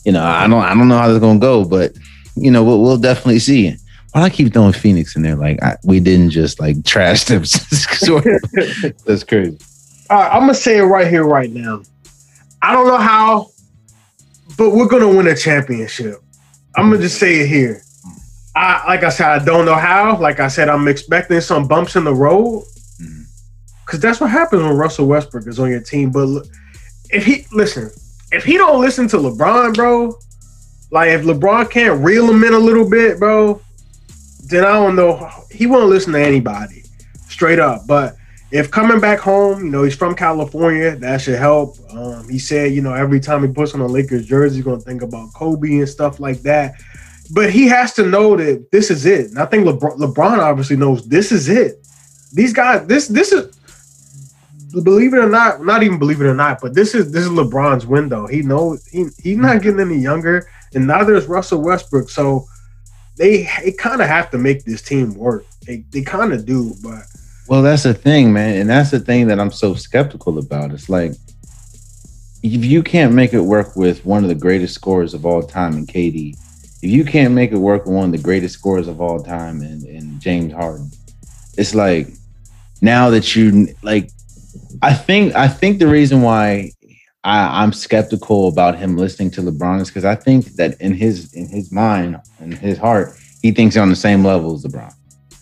[SPEAKER 3] you know, I don't I don't know how that's gonna go, but you know, we'll, we'll definitely see. Why I keep throwing Phoenix in there? Like I, we didn't just like trash them. That's crazy.
[SPEAKER 2] All right, I'm gonna say it right here, right now. I don't know how but we're gonna win a championship. I'm gonna just say it here. I like I said, I don't know how. Like I said, I'm expecting some bumps in the road
[SPEAKER 3] mm-hmm.
[SPEAKER 2] because that's what happens when Russell Westbrook is on your team. But look, if he listen, if he don't listen to LeBron, bro, like if LeBron can't reel him in a little bit, bro, then I don't know. He won't listen to anybody, straight up. But if coming back home, you know, he's from California, that should help. Um, he said, you know, every time he puts on a Lakers jersey, he's gonna think about Kobe and stuff like that. But he has to know that this is it. And I think LeBron, LeBron obviously knows this is it. These guys, this this is believe it or not, not even believe it or not, but this is this is LeBron's window. He knows he he's not getting any younger, and neither is Russell Westbrook. So they they kind of have to make this team work. They they kind of do, but
[SPEAKER 3] Well, that's the thing, man, and that's the thing that I'm so skeptical about. It's like if you can't make it work with one of the greatest scorers of all time in KD, if you can't make it work with one of the greatest scorers of all time in, in James Harden, it's like now that you like, I think I think the reason why I, I'm skeptical about him listening to LeBron is because I think that in his in his mind in his heart, he thinks he's on the same level as LeBron.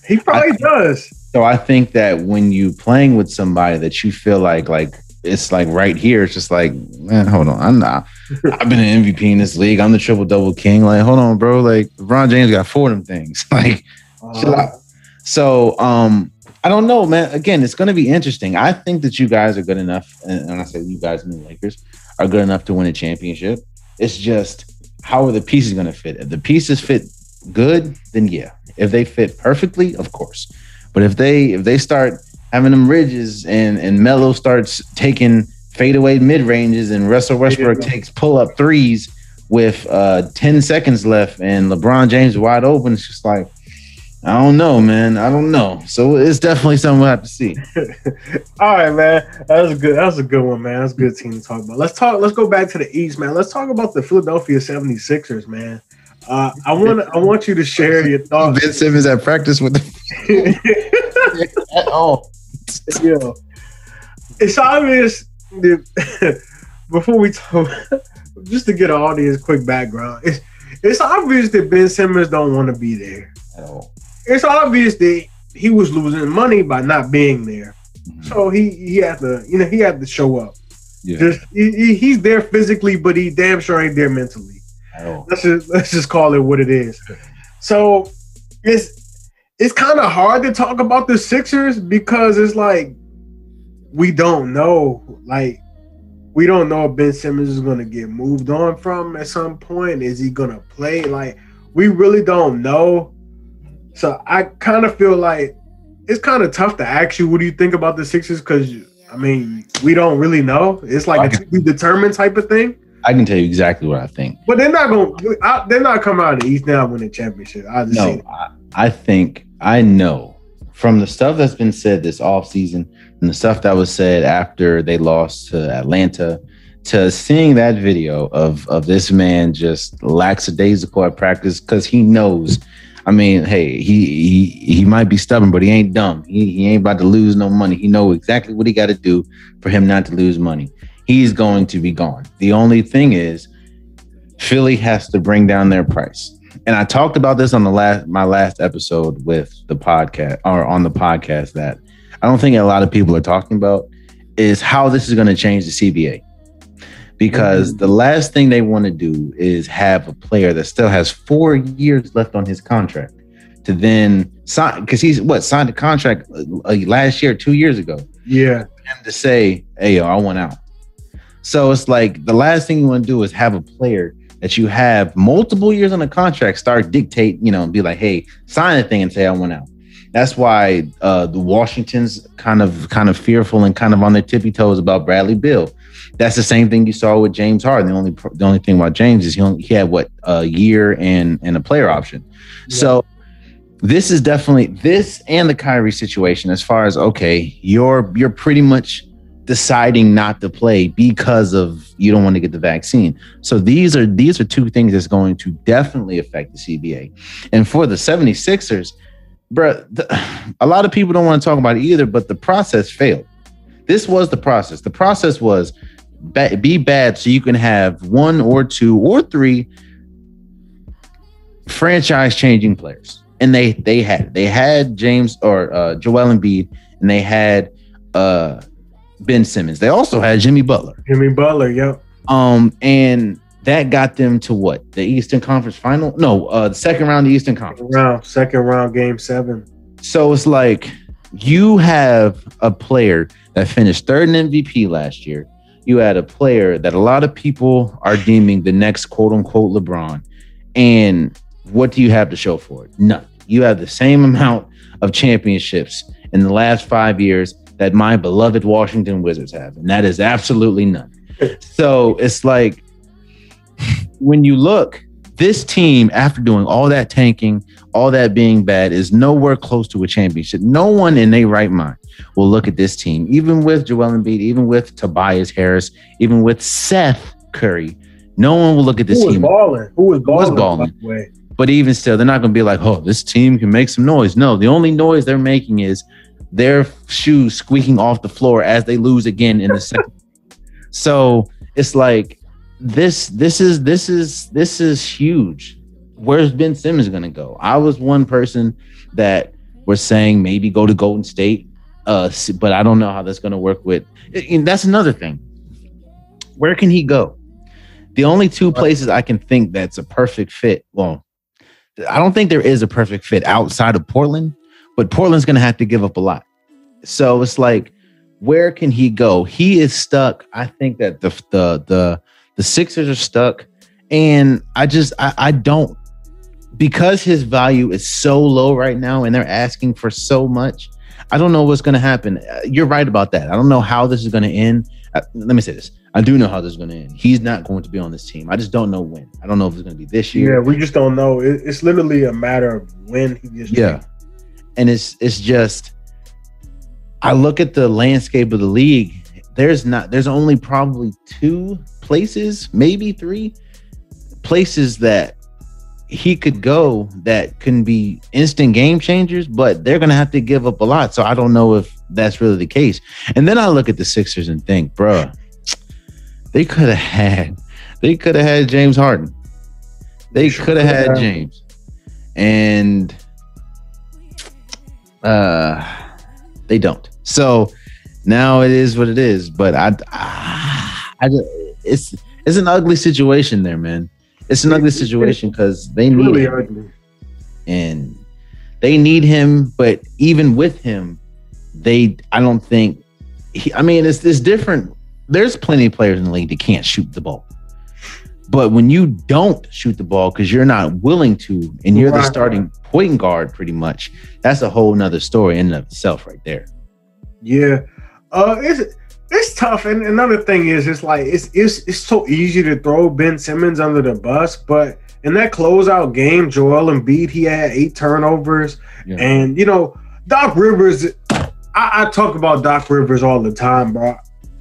[SPEAKER 2] he probably does.
[SPEAKER 3] So I think that when you playing with somebody that you feel like like it's like right here, it's just like, man, hold on. I'm not I've been an MVP in this league. I'm the triple double king. Like, hold on, bro. Like LeBron James got four of them things. Like, chill
[SPEAKER 2] Uh,
[SPEAKER 3] out. So um, I don't know, man. Again, it's gonna be interesting. I think that you guys are good enough, and when I say you guys, mean Lakers, are good enough to win a championship. It's just how are the pieces gonna fit? If the pieces fit good, then yeah. If they fit perfectly, of course. But if they if they start having them ridges and and Melo starts taking fadeaway mid ranges and Russell Westbrook takes pull up threes with uh 10 seconds left and LeBron James wide open, it's just like I don't know, man. I don't know. So it's definitely something we'll have to see.
[SPEAKER 2] All right, man. That was a good. That was a good one, man. That's a good team to talk about. Let's talk. Let's go back to the East, man. Let's talk about the Philadelphia 76ers, man. Uh, I want. I want you to share your thoughts.
[SPEAKER 3] Ben Simmons at practice with the at all.
[SPEAKER 2] yeah. It's obvious that before we talk, just to get an audience quick background, it's it's obvious that Ben Simmons don't want to be there.
[SPEAKER 3] At all.
[SPEAKER 2] It's obvious that he was losing money by not being there. Mm-hmm. So he he had to, you know, he had to show up.
[SPEAKER 3] Yeah.
[SPEAKER 2] Just he, he- he's there physically, but he damn sure ain't there mentally.
[SPEAKER 3] All.
[SPEAKER 2] Let's just let's just call it what it is. So it's it's kind of hard to talk about the Sixers because it's like we don't know. Like we don't know if Ben Simmons is gonna get moved on from at some point. Is he gonna play? Like we really don't know. So I kind of feel like it's kind of tough to ask you what do you think about the Sixers because I mean we don't really know. It's like a to be determined type of thing.
[SPEAKER 3] I can tell you exactly what I think.
[SPEAKER 2] But they're not going. to They're not coming out of the East now and win the championship. I just
[SPEAKER 3] No, I, I think I know from the stuff that's been said this offseason and the stuff that was said after they lost to Atlanta to seeing that video of of this man just lackadaisical at practice because he knows. I mean, hey, he he he might be stubborn, but he ain't dumb. He, he ain't about to lose no money. He know exactly what he got to do for him not to lose money. He's going to be gone. The only thing is, Philly has to bring down their price and I talked about this on the last my last episode with the podcast or on the podcast that I don't think a lot of people are talking about is how this is going to change the CBA. Because the last thing they want to do is have a player that still has four years left on his contract to then sign because he's what signed a contract uh, last year, two years ago
[SPEAKER 2] yeah,
[SPEAKER 3] him to say, "Hey, yo, I want out." So it's like the last thing you want to do is have a player that you have multiple years on a contract start dictate, you know, and be like, "Hey, sign a thing and say I want out." That's why uh, the Washington's kind of kind of fearful and kind of on their tippy toes about Bradley Beal. That's the same thing you saw with James Harden. The only the only thing about James is he only, he had what a year and and a player option. So this is definitely this and the Kyrie situation as far as okay, you're you're pretty much deciding not to play because of you don't want to get the vaccine. So these are these are two things that's going to definitely affect the CBA. And for the 76ers, bruh, the, a lot of people don't want to talk about it either, but the process failed. This was the process. The process was ba- be bad so you can have one or two or three franchise changing players. And they they had they had James or uh, Joel Embiid and they had uh, Ben Simmons. They also had Jimmy Butler.
[SPEAKER 2] Jimmy Butler, yep.
[SPEAKER 3] Um, and that got them to what? The Eastern Conference Final? No, uh, the second round of the Eastern Conference.
[SPEAKER 2] Round second round, game seven.
[SPEAKER 3] So it's like you have a player that finished third in MVP last year. You had a player that a lot of people are deeming the next quote unquote LeBron. And what do you have to show for it? None. You have the same amount of championships in the last five years that my beloved Washington Wizards have, and that is absolutely none. So it's like when you look, this team, after doing all that tanking, all that being bad, is nowhere close to a championship. No one in their right mind will look at this team, even with Joel Embiid, even with Tobias Harris, even with Seth Curry. No one will look at this
[SPEAKER 2] Who
[SPEAKER 3] team.
[SPEAKER 2] balling? Who was balling?
[SPEAKER 3] balling?
[SPEAKER 2] the way?
[SPEAKER 3] But even still, they're not going to be like, oh, this team can make some noise. No, the only noise they're making is their shoes squeaking off the floor as they lose again in the second. so it's like this, this is this is this is huge. Where's Ben Simmons going to go? I was one person that was saying maybe go to Golden State, uh, but I don't know how that's going to work with. and that's another thing. Where can he go? The only two places I can think that's a perfect fit. Well, I don't think there is a perfect fit outside of Portland, but Portland's going to have to give up a lot. So it's like, where can he go? He is stuck. I think that the the the the Sixers are stuck, and I just I, I don't because his value is so low right now, and they're asking for so much. I don't know what's going to happen. Uh, You're right about that. I don't know how this is going to end. Uh, let me say this. I do know how this is going to end. He's not going to be on this team. I just don't know when. I don't know if it's going to be this year.
[SPEAKER 2] Yeah, we just don't know. It, it's literally a matter of when he gets.
[SPEAKER 3] Yeah. and it's it's just I look at the landscape of the league. There's not there's only probably two places, maybe three places that he could go that can be instant game changers, but they're gonna have to give up a lot. So I don't know if that's really the case. And then I look at the Sixers and think, bruh, they could have had they could have had James Harden. They could have had. James. And uh they don't. So now it is what it is. But I, I, I just- it's it's an ugly situation there, man. It's an ugly situation because they need
[SPEAKER 2] really
[SPEAKER 3] him,
[SPEAKER 2] ugly.
[SPEAKER 3] and they need him. But even with him, they I don't think. He, I mean, it's it's different. There's plenty of players in the league that can't shoot the ball. But when you don't shoot the ball because you're not willing to, and you're the starting point guard, pretty much, that's a whole nother story in and of itself, right there.
[SPEAKER 2] Yeah, uh, it's it's tough. And another thing is, it's like it's it's it's so easy to throw Ben Simmons under the bus, but in that closeout game, Joel Embiid he had eight turnovers,
[SPEAKER 3] Yeah.
[SPEAKER 2] and you know Doc Rivers. I, I talk about Doc Rivers all the time, bro.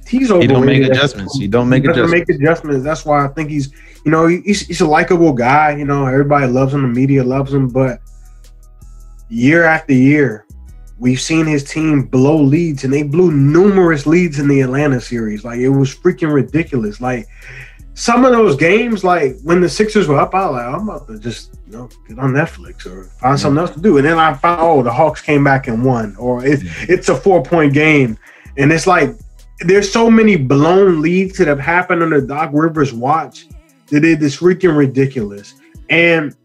[SPEAKER 2] He's
[SPEAKER 3] He don't make adjustments. He don't make
[SPEAKER 2] He
[SPEAKER 3] adjustments.
[SPEAKER 2] make adjustments. That's why I think he's, you know, he's, he's a likable guy. You know, everybody loves him. The media loves him. But year after year, we've seen his team blow leads, and they blew numerous leads in the Atlanta series. Like it was freaking ridiculous. Like some of those games, like when the Sixers were up, I was like, I'm about to just you know get on Netflix or find something else to do. And then I found, oh, the Hawks came back and won, or it's it's a four point game, and it's like there's so many blown leads that have happened under Doc Rivers' watch that it is freaking ridiculous. And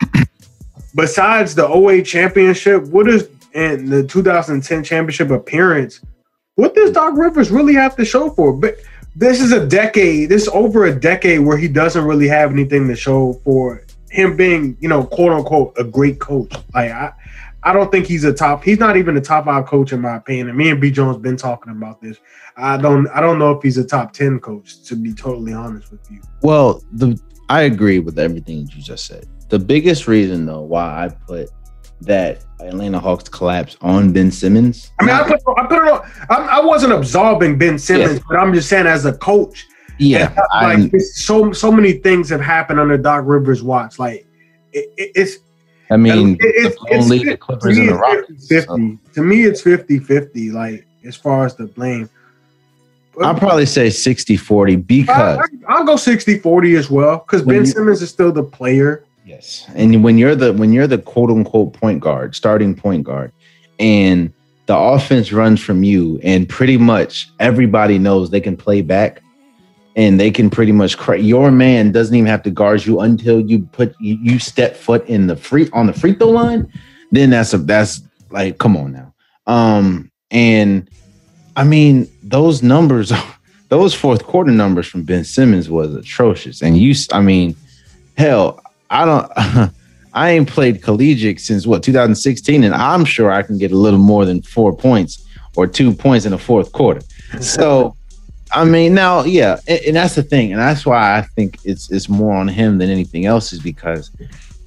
[SPEAKER 2] besides the OA championship, what is and the 2010 championship appearance, what does Doc Rivers really have to show for? But this is a decade, this is over a decade where he doesn't really have anything to show for him being, you know, quote unquote, a great coach. Like I I don't think he's a top. He's not even a top five coach in my opinion. And me and B Jones been talking about this. I don't. I don't know if he's a top ten coach. To be totally honest with you.
[SPEAKER 3] Well, the I agree with everything you just said. The biggest reason, though, why I put that Atlanta Hawks collapse on Ben Simmons.
[SPEAKER 2] I mean, I put, I put it on. I, I wasn't absolving Ben Simmons, but I'm just saying as a coach.
[SPEAKER 3] yeah, I,
[SPEAKER 2] like so so many things have happened under Doc Rivers' watch. Like it, it, it's
[SPEAKER 3] I mean,
[SPEAKER 2] it's,
[SPEAKER 3] the phone lead the
[SPEAKER 2] to
[SPEAKER 3] Clippers
[SPEAKER 2] me,
[SPEAKER 3] and the
[SPEAKER 2] it's
[SPEAKER 3] Rockets.
[SPEAKER 2] 50
[SPEAKER 3] so-
[SPEAKER 2] To me, it's 50 50, like as far as the blame.
[SPEAKER 3] I'll probably say 60 40 because
[SPEAKER 2] I, will go 60 40 as well because Ben you, Simmons is still the player.
[SPEAKER 3] Yes. And when you're the when you're the quote unquote point guard, starting point guard, and the offense runs from you, and pretty much everybody knows they can play back and they can pretty much cra- your man doesn't even have to guard you until you put you, you step foot in the free on the free throw line, then that's a that's like come on now. Um and I mean, those numbers, those fourth quarter numbers from Ben Simmons was atrocious. And you, I mean, hell, I don't, I ain't played collegiate since what 2016, and I'm sure I can get a little more than four points or two points in the fourth quarter. So, I mean, now, yeah, and, and that's the thing, and that's why I think it's it's more on him than anything else, is because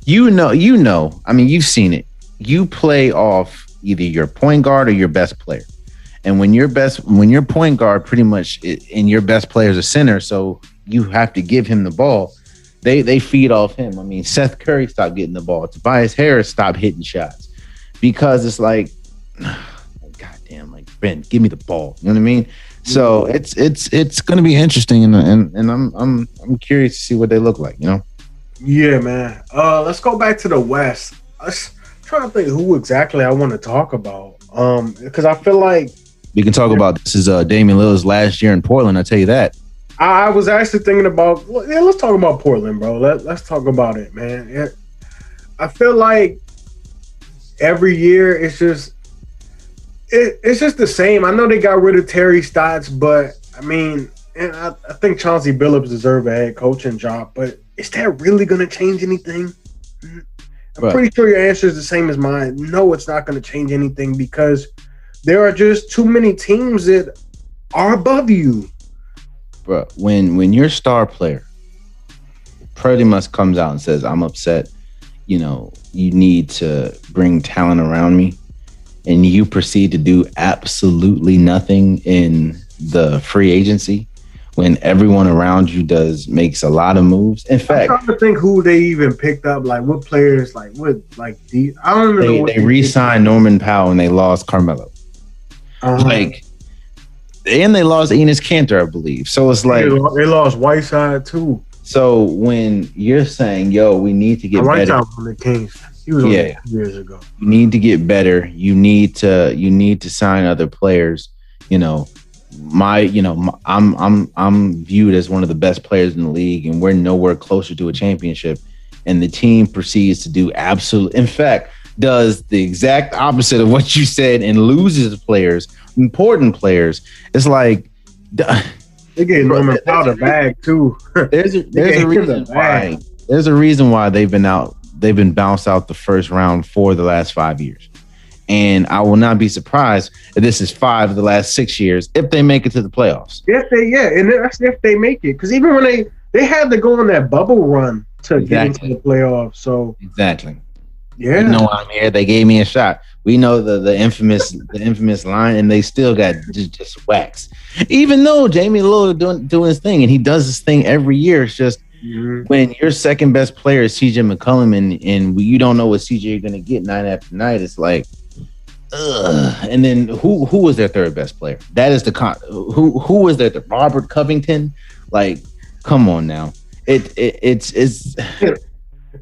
[SPEAKER 3] you know, you know, I mean, you've seen it. You play off either your point guard or your best player. And when your best, when your point guard pretty much eh, in your best player is a center, so you have to give him the ball. They they feed off him. I mean, Seth Curry stopped getting the ball. Tobias Harris stopped hitting shots because it's like, God damn, like Ben, give me the ball. You know what I mean? So it's it's it's going to be interesting, and and and I'm I'm I'm curious to see what they look like. You know?
[SPEAKER 2] Yeah, man. Uh, let's go back to the West. I'm trying to think who exactly I want to talk about. Um, because I feel like
[SPEAKER 3] we can talk about this is uh, Damian Lillard's last year in Portland. I tell you that.
[SPEAKER 2] I was actually thinking about yeah. Let's talk about Portland, bro. Let Let's talk about it, man. It, I feel like every year it's just it, it's just the same. I know they got rid of Terry Stotts, but I mean, and I, I think Chauncey Billups deserve a head coaching job, but is that really going to change anything? Mm-hmm. I'm right. pretty sure your answer is the same as mine. No, it's not going to change anything because there are just too many teams that are above you.
[SPEAKER 3] Bro, when when your star player pretty much comes out and says, "I'm upset," you know, you need to bring talent around me, and you proceed to do absolutely nothing in the free agency when everyone around you does makes a lot of moves. In fact,
[SPEAKER 2] I'm trying to think who they even picked up, like what players, like what, like the I don't even
[SPEAKER 3] they,
[SPEAKER 2] know.
[SPEAKER 3] they, they re-signed Norman Powell and they lost Carmelo. Uh-huh. Like, and they lost Enes Kanter, I believe. So it's like
[SPEAKER 2] they lost Whiteside too.
[SPEAKER 3] So when you're saying, "Yo, we need to get better,"
[SPEAKER 2] from the Kings. He was yeah. years ago.
[SPEAKER 3] You need to get better. You need to you need to sign other players. You know, my you know my, I'm I'm I'm viewed as one of the best players in the league, and we're nowhere closer to a championship. And the team proceeds to do absolute. In fact, does the exact opposite of what you said and loses players, important players. It's like
[SPEAKER 2] they get Norman Powell bag too.
[SPEAKER 3] there's a, there's a reason why. There's a reason why they've been out. They've been bounced out the first round for the last five years. And I will not be surprised if this is five of the last six years if they make it to the playoffs.
[SPEAKER 2] If they, yeah, and that's if they make it. Because even when they they had to go on that bubble run to exactly. get into the playoffs. So
[SPEAKER 3] exactly.
[SPEAKER 2] Yeah.
[SPEAKER 3] You know I'm here. They gave me a shot. We know the the infamous the infamous line, and they still got just, just waxed. Even though Jamie Lillard doing doing his thing, and he does this thing every year. It's just mm-hmm. when your second best player is CJ McCollum, and and you don't know what CJ you're gonna get night after night. It's like, ugh. And then who who was their third best player? That is the con. Who who was there? The Robert Covington. Like, come on now. It, it it's it's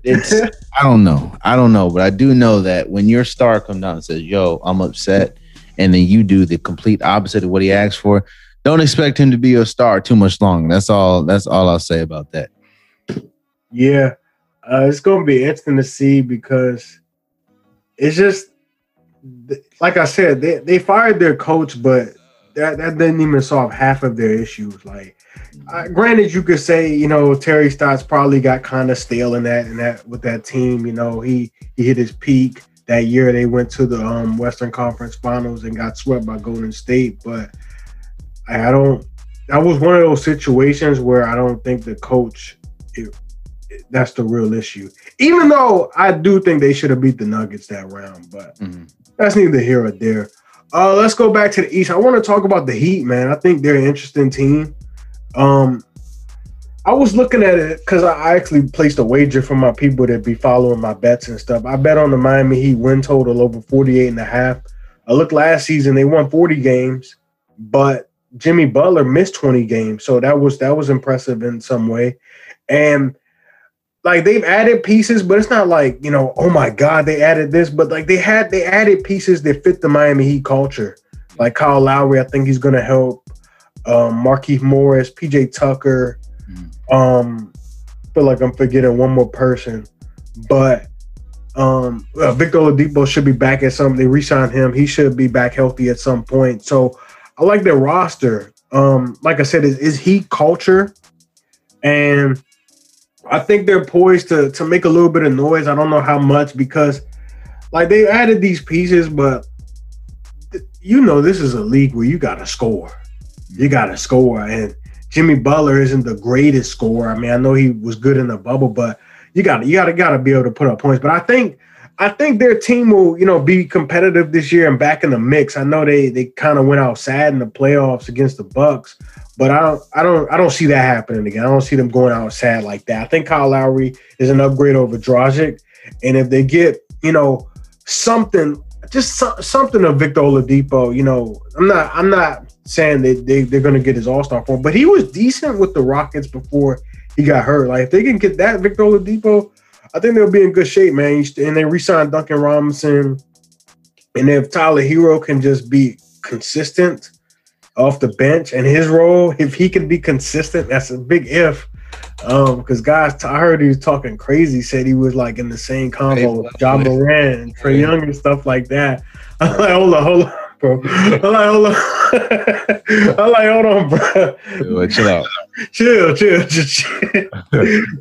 [SPEAKER 3] it's I don't know. I don't know, but I do know that when your star comes down and says, "Yo, I'm upset," and then you do the complete opposite of what he asked for, don't expect him to be a star too much long. That's all. That's all I'll say about that.
[SPEAKER 2] Yeah, uh, it's going to be interesting to see because it's just like I said, they they fired their coach, but that that didn't even solve half of their issues. Like uh, granted, you could say you know Terry Stotts probably got kind of stale in that and that with that team. You know, he he hit his peak that year. They went to the um, Western Conference Finals and got swept by Golden State. But I, I don't. That was one of those situations where I don't think the coach. It, it, that's the real issue. Even though I do think they should have beat the Nuggets that round, but mm-hmm. that's neither here or there. Uh, let's go back to the East. I want to talk about the Heat, man. I think they're an interesting team. Um, I was looking at it because I actually placed a wager for my people that be following my bets and stuff. I bet on the Miami Heat win total over 48 and a half. I looked last season, they won 40 games, but Jimmy Butler missed 20 games, so that was that was impressive in some way. And like they've added pieces, but it's not like you know, oh my god, they added this. But like they had they added pieces that fit the Miami Heat culture. Like Kyle Lowry, I think he's to help. Um, Markieff Morris, PJ Tucker. Um, feel like I'm forgetting one more person, but um, uh, Victor Oladipo should be back at some. They re-signed him. He should be back healthy at some point. So I like their roster. Um, like I said, is, is Heat culture, and I think they're poised to to make a little bit of noise. I don't know how much because like they added these pieces, but th- you know this is a league where you got to score. You got to score, and Jimmy Butler isn't the greatest scorer. I mean, I know he was good in the bubble, but you got you got to got to be able to put up points. But I think I think their team will you know be competitive this year and back in the mix. I know they they kind of went out sad in the playoffs against the Bucks, but I don't I don't I don't see that happening again. I don't see them going out sad like that. I think Kyle Lowry is an upgrade over Dragic, and if they get you know something just so, something of Victor Oladipo, you know, I'm not I'm not saying that they, they're going to get his All Star form, but he was decent with the Rockets before he got hurt. Like if they can get that Victor Oladipo, I think they'll be in good shape, man. And they re-signed Duncan Robinson, and if Tyler Herro can just be consistent off the bench and his role, if he can be consistent, that's a big if. Um, because guys, I heard he was talking crazy. Said he was like in the same combo with Ja Morant and Trae Young and stuff like that. I'm like, hold on, hold on, bro. I'm like, hold on. I'm like, hold on, bro.
[SPEAKER 3] Yo, chill out.
[SPEAKER 2] chill, chill, chill, chill.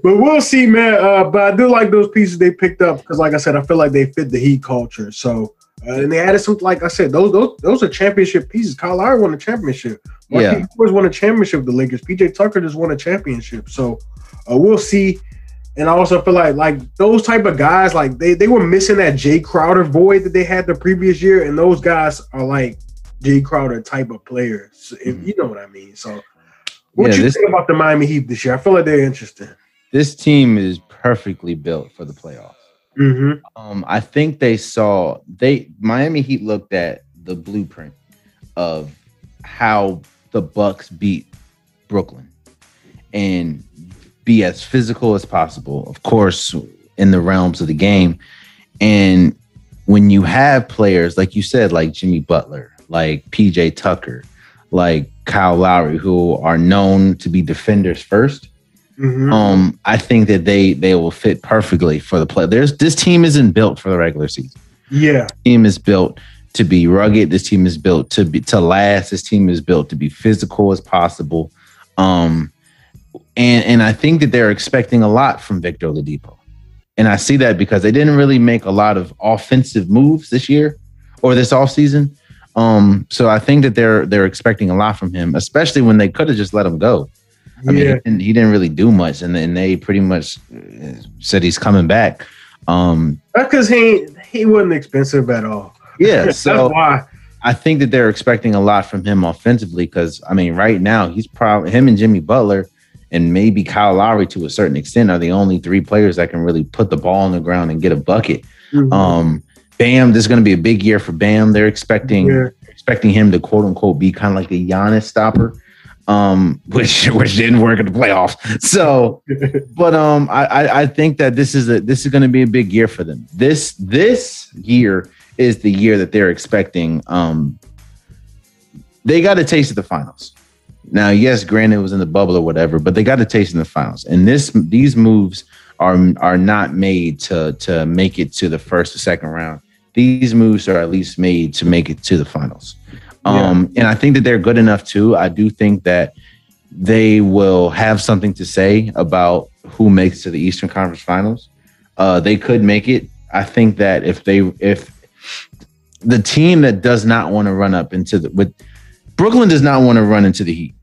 [SPEAKER 2] but we'll see, man. Uh, but I do like those pieces they picked up because, like I said, I feel like they fit the Heat culture. So, uh, and they added some, like I said, those those those are championship pieces. Kyle Lowry won a championship. Markieff
[SPEAKER 3] Yeah.
[SPEAKER 2] Morris won a championship. with The Lakers. PJ Tucker just won a championship. So, uh, we'll see. And I also feel like like those type of guys, like they they were missing that Jae Crowder void that they had the previous year, and those guys are like Jae Crowder type of players. If
[SPEAKER 3] Mhm.
[SPEAKER 2] you know what I mean. So, what
[SPEAKER 3] Yeah,
[SPEAKER 2] you
[SPEAKER 3] this-
[SPEAKER 2] think about the Miami Heat this year? I feel like they're interesting.
[SPEAKER 3] This team is perfectly built for the playoffs.
[SPEAKER 2] Mm-hmm.
[SPEAKER 3] Um, I think they saw they Miami Heat looked at the blueprint of how the Bucks beat Brooklyn and be as physical as possible, of course, in the realms of the game. And when you have players like you said, like Jimmy Butler, like PJ Tucker, like Kyle Lowry, who are known to be defenders first,
[SPEAKER 2] Mm-hmm.
[SPEAKER 3] um, I think that they they will fit perfectly for the play. There's this team isn't built for the regular season.
[SPEAKER 2] yeah.
[SPEAKER 3] Team is built to be rugged. This team is built to be to last. This team is built to be physical as possible. Um, and and I think that they're expecting a lot from Victor Oladipo, and I see that because they didn't really make a lot of offensive moves this year or this offseason. Um, so I think that they're they're expecting a lot from him, especially when they could have just let him go. I mean,
[SPEAKER 2] yeah.
[SPEAKER 3] he didn't, he didn't really do much, and then they pretty much uh, said he's coming back. Um,
[SPEAKER 2] because he he wasn't expensive at all.
[SPEAKER 3] yeah, so
[SPEAKER 2] why.
[SPEAKER 3] I think that they're expecting a lot from him offensively because I mean, right now he's probably him and Jimmy Butler and maybe Kyle Lowry to a certain extent are the only three players that can really put the ball on the ground and get a bucket.
[SPEAKER 2] Mhm.
[SPEAKER 3] Um, Bam, this is going to be a big year for Bam. They're expecting
[SPEAKER 2] Yeah.
[SPEAKER 3] expecting him to quote unquote be kind of like a Giannis stopper, um, which which didn't work in the playoffs. So, but um, I, I I think that this is a this is going to be a big year for them. This this year is the year that they're expecting. Um, they got a taste of the finals. Now, yes, granted it was in the bubble or whatever, but they got a taste in the finals. And this these moves are are not made to to make it to the first or second round. These moves are at least made to make it to the finals. Um, and I think that they're good enough too. I do think that they will have something to say about who makes it to the Eastern Conference Finals. Uh, they could make it. I think that if they if the team that does not want to run up into the with Brooklyn does not want to run into the Heat.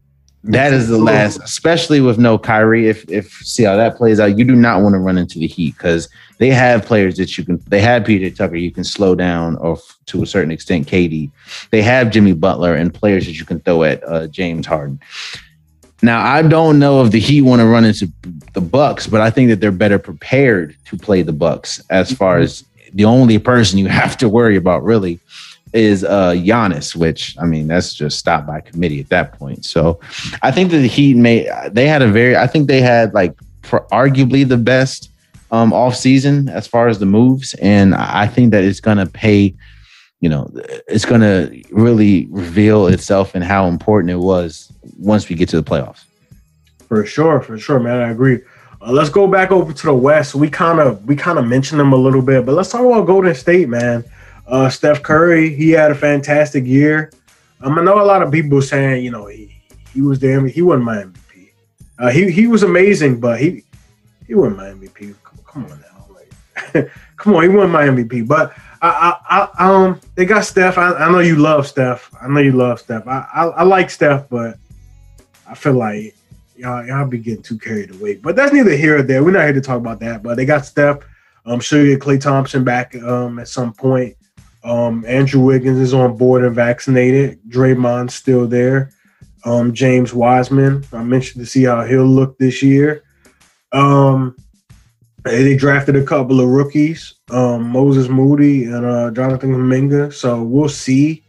[SPEAKER 3] That is the last, especially with no Kyrie. If if see how that plays out, you do not want to run into the Heat because they have players that you can. They have PJ Tucker, you can slow down, or f- to a certain extent, KD. They have Jimmy Butler and players that you can throw at uh, James Harden. Now, I don't know if the Heat want to run into the Bucks, but I think that they're better prepared to play the Bucks as far as the only person you have to worry about really is uh Giannis, which I mean that's just stopped by committee at that point. So I think that the Heat made they had a very I think they had like for arguably the best um off season as far as the moves, and I think that it's gonna pay. You know, it's gonna really reveal itself and how important it was once we get to the playoffs.
[SPEAKER 2] For sure, for sure, man. I agree. Uh, let's go back over to the West. We kind of we kind of mentioned them a little bit, but let's talk about Golden State, man. Uh, Steph Curry, he had a fantastic year. Um, I know a lot of people saying, you know, he, he was there. He wasn't my MVP. Uh, he he was amazing, but he he wasn't my MVP. Come, come on now, like, come on, he wasn't my MVP. But I, I, I um, they got Steph. I, I, know you love Steph. I know you love Steph. I, I, I like Steph, but I feel like y'all y'all be getting too carried away. But that's neither here or there. We're not here to talk about that. But they got Steph. I'm sure you get Klay Thompson back um, at some point. Um, Andrew Wiggins is on board and vaccinated. Draymond's still there. Um, James Wiseman, I mentioned to see how he'll look this year. Um, they drafted a couple of rookies, um, Moses Moody and uh, Jonathan Kuminga. So we'll see.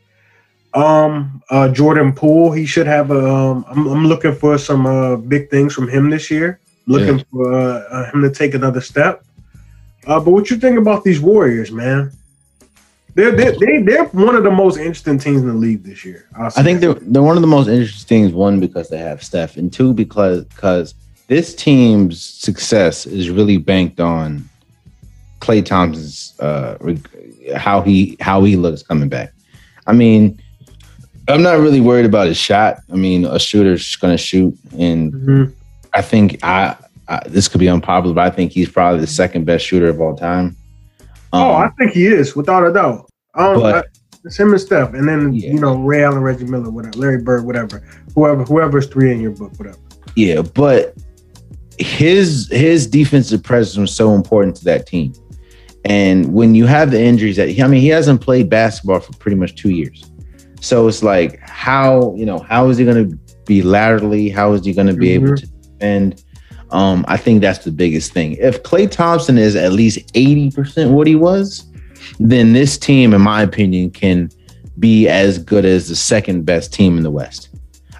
[SPEAKER 2] Um, uh, Jordan Poole, he should have a. Um, I'm, I'm looking for some uh, big things from him this year. Looking yeah. for uh, him to take another step. Uh, but what you think about these Warriors, man? They're, they're, they, they're one of the most interesting teams in the league this year.
[SPEAKER 3] I think they're, they're one of the most interesting teams, one, because they have Steph, and two, because, because this team's success is really banked on Klay Thompson's uh, how he how he looks coming back. I mean, I'm not really worried about his shot. I mean, a shooter's going to shoot, and mm-hmm. I think I, I, this could be unpopular, but I think he's probably the second best shooter of all time.
[SPEAKER 2] Um, oh, I think he is, without a doubt. Um, but, I, it's him and Steph, and then yeah. you know Ray Allen, Reggie Miller, whatever, Larry Bird, whatever, whoever, whoever's three in your book, whatever.
[SPEAKER 3] Yeah, but his his defensive presence was so important to that team, and when you have the injuries that I mean, he hasn't played basketball for pretty much two years, so it's like how you know how is he going to be laterally? How is he going to be mm-hmm. able to defend? Um, I think that's the biggest thing. If Klay Thompson is at least 80% what he was, then this team, in my opinion, can be as good as the second best team in the West.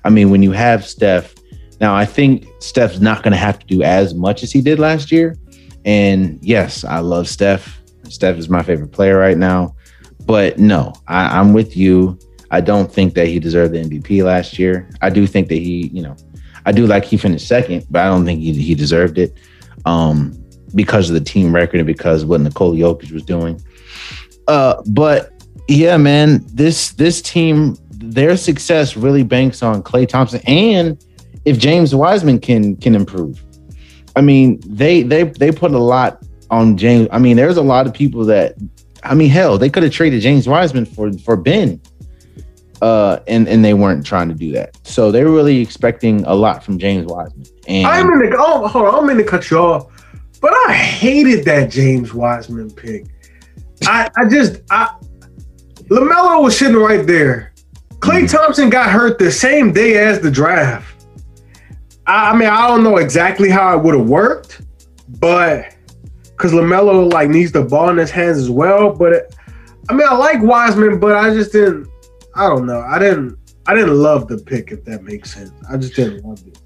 [SPEAKER 3] I mean, when you have Steph, now I think Steph's not going to have to do as much as he did last year. And yes, I love Steph. Steph is my favorite player right now. But no, I, I'm with you. I don't think that he deserved the MVP last year. I do think that he, you know, I do like he finished second, but I don't think he, he deserved it um, because of the team record and because what Nikola Jokic was doing. Uh, but yeah, man, this this team, their success really banks on Klay Thompson, and if James Wiseman can can improve. I mean, they they they put a lot on James. I mean, there's a lot of people that, I mean, hell, they could have traded James Wiseman for for Ben uh, and and they weren't trying to do that. So they were really expecting a lot from James Wiseman. And
[SPEAKER 2] I'm in the oh hold on, I'm in the cut you off, but I hated that James Wiseman pick. I I just I Lamelo was sitting right there. Klay mm-hmm. Thompson got hurt the same day as the draft. I, I mean, I don't know exactly how it would have worked, but because Lamelo like needs the ball in his hands as well. But it, I mean, I like Wiseman, but I just didn't. I don't know. I didn't I didn't love the pick if that makes sense. I just didn't love it.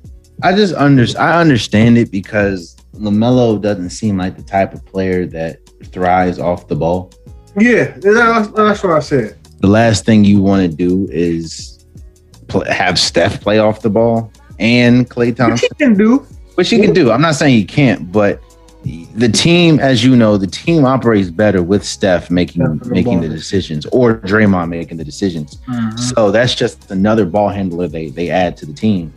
[SPEAKER 3] I just under I understand it because Lamelo doesn't seem like the type of player that thrives off the ball.
[SPEAKER 2] Yeah, that's, that's what I said.
[SPEAKER 3] The last thing you want to do is play, have Steph play off the ball and Klay Thompson.
[SPEAKER 2] Which he can do.
[SPEAKER 3] Which he can do. I'm not saying he can't, but the team, as you know, the team operates better with Steph making Steph making the decisions or Draymond making the decisions. Mm-hmm. So that's just another ball handler they they add to the team.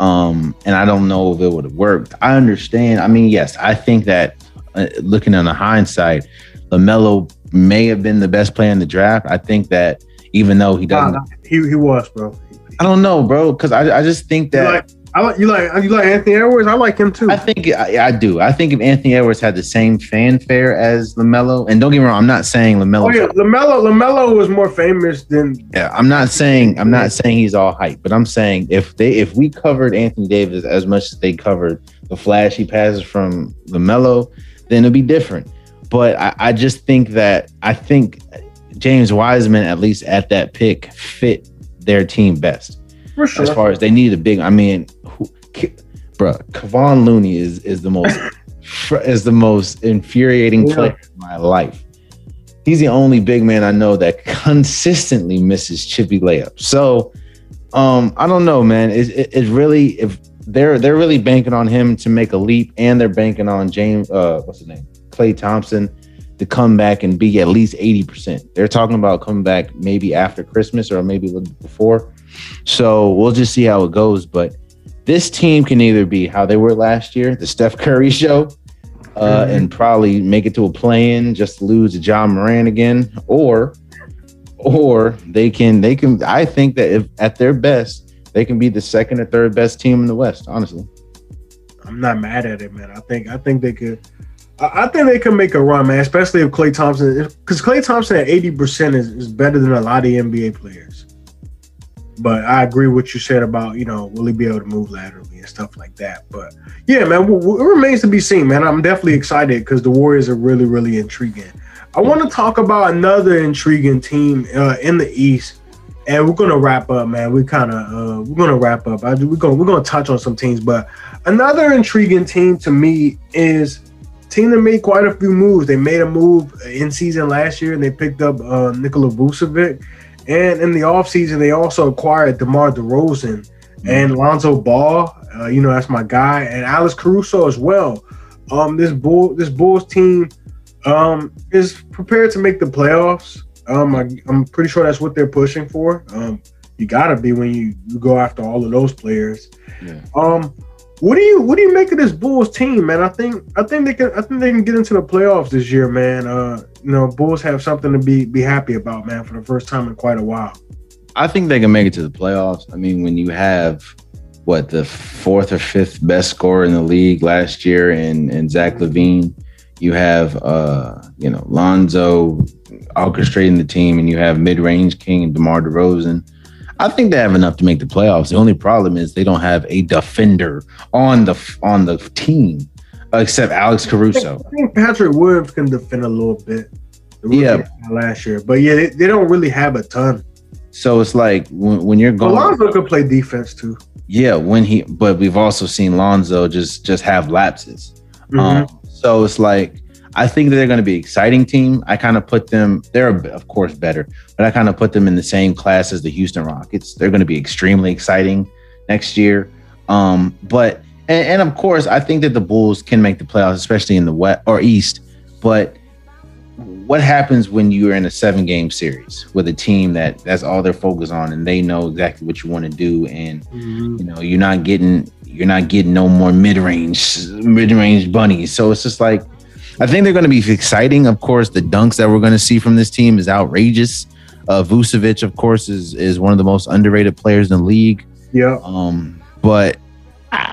[SPEAKER 3] Um, and I don't know if it would have worked. I understand. I mean, yes, I think that uh, looking on the hindsight, Lamelo may have been the best player in the draft. I think that even though he doesn't, nah,
[SPEAKER 2] he he was, bro.
[SPEAKER 3] I don't know, bro, because I I just think that.
[SPEAKER 2] Like, I like you like you like Anthony Edwards. I like him too.
[SPEAKER 3] I think I, I, do. I think if Anthony Edwards had the same fanfare as Lamelo, and don't get me wrong, I'm not saying Lamelo.
[SPEAKER 2] Oh yeah, Lamelo Lamelo was more famous than.
[SPEAKER 3] Yeah, I'm not saying I'm not saying he's all hype, but I'm saying if they if we covered Anthony Davis as much as they covered the flashy passes from Lamelo, then it'd be different. But I, I just think that I think James Wiseman, at least at that pick, fit their team best.
[SPEAKER 2] For sure.
[SPEAKER 3] As far as they need a big, I mean, bro, Kevon Looney is is the most is the most infuriating
[SPEAKER 2] Yeah.
[SPEAKER 3] player in my life. He's the only big man I know that consistently misses chippy layups. So, um, I don't know, man. It, it, it really if they're they're really banking on him to make a leap, and they're banking on James, uh, what's his name, Klay Thompson, to come back and be at least eighty percent. They're talking about coming back maybe after Christmas or maybe a little bit before. So we'll just see how it goes. But this team can either be how they were last year, the Steph Curry show, uh,
[SPEAKER 2] Mhm.
[SPEAKER 3] and probably make it to a play-in just to lose to Ja Morant again, or or they can they can. I think that if at their best, they can be the second or third best team in the West. Honestly,
[SPEAKER 2] I'm not mad at it, man. I think I think they could. I think they can make a run, man. Especially if Klay Thompson, because Klay Thompson at 80 percent is, is better than a lot of NBA players. But I agree with what you said about you know will he be able to move laterally and stuff like that. But yeah, man, it remains to be seen, man. I'm definitely excited because the Warriors are really really intriguing. I want to talk about another intriguing team uh, in the East, and we're gonna wrap up, man. We kind of uh, we're gonna wrap up. I, we're gonna we're gonna touch on some teams, but another intriguing team to me is team that made quite a few moves. They made a move in season last year, and they picked up uh, Nikola Vucevic. And in the offseason, they also acquired DeMar DeRozan and Lonzo Ball. Uh, you know, that's my guy, and Alex Caruso as well. Um, this bull, this Bulls team, um, is prepared to make the playoffs. Um, I, I'm pretty sure that's what they're pushing for. Um, you gotta be when you, you go after all of those players.
[SPEAKER 3] Yeah.
[SPEAKER 2] Um, what do you what do you make of this Bulls team, man? I think I think they can I think they can get into the playoffs this year, man. Uh, you know, Bulls have something to be be happy about, man, for the first time in quite a while.
[SPEAKER 3] I think they can make it to the playoffs. I mean, when you have what the fourth or fifth best scorer in the league last year in in Zach LaVine, you have uh, you know Lonzo orchestrating the team, and you have mid range king and Demar Derozan. I think they have enough to make the playoffs. The only problem is they don't have a defender on the on the team except Alex Caruso.
[SPEAKER 2] I think Patrick Williams can defend a little bit.
[SPEAKER 3] Yeah.
[SPEAKER 2] last year, but yeah, they, they don't really have a ton.
[SPEAKER 3] So it's like when, when you're going,
[SPEAKER 2] Alonzo could play defense too.
[SPEAKER 3] yeah, when he, but we've also seen Lonzo just just have lapses.
[SPEAKER 2] Mhm.
[SPEAKER 3] Um, so it's like I think that they're going to be exciting team. I kind of put them. They're of course better, but I kind of put them in the same class as the Houston Rockets. They're going to be extremely exciting next year. Um, but and, and of course, I think that the Bulls can make the playoffs, especially in the West or East. But what happens when you are in a seven game series with a team that that's all they're focused on and they know exactly what you want to do and
[SPEAKER 2] Mhm.
[SPEAKER 3] you know you're not getting you're not getting no more mid-range mid-range bunnies so it's just like i think they're going to be exciting of course the dunks that we're going to see from this team is outrageous uh vucevic of course is is one of the most underrated players in the league
[SPEAKER 2] Yeah.
[SPEAKER 3] um but ah,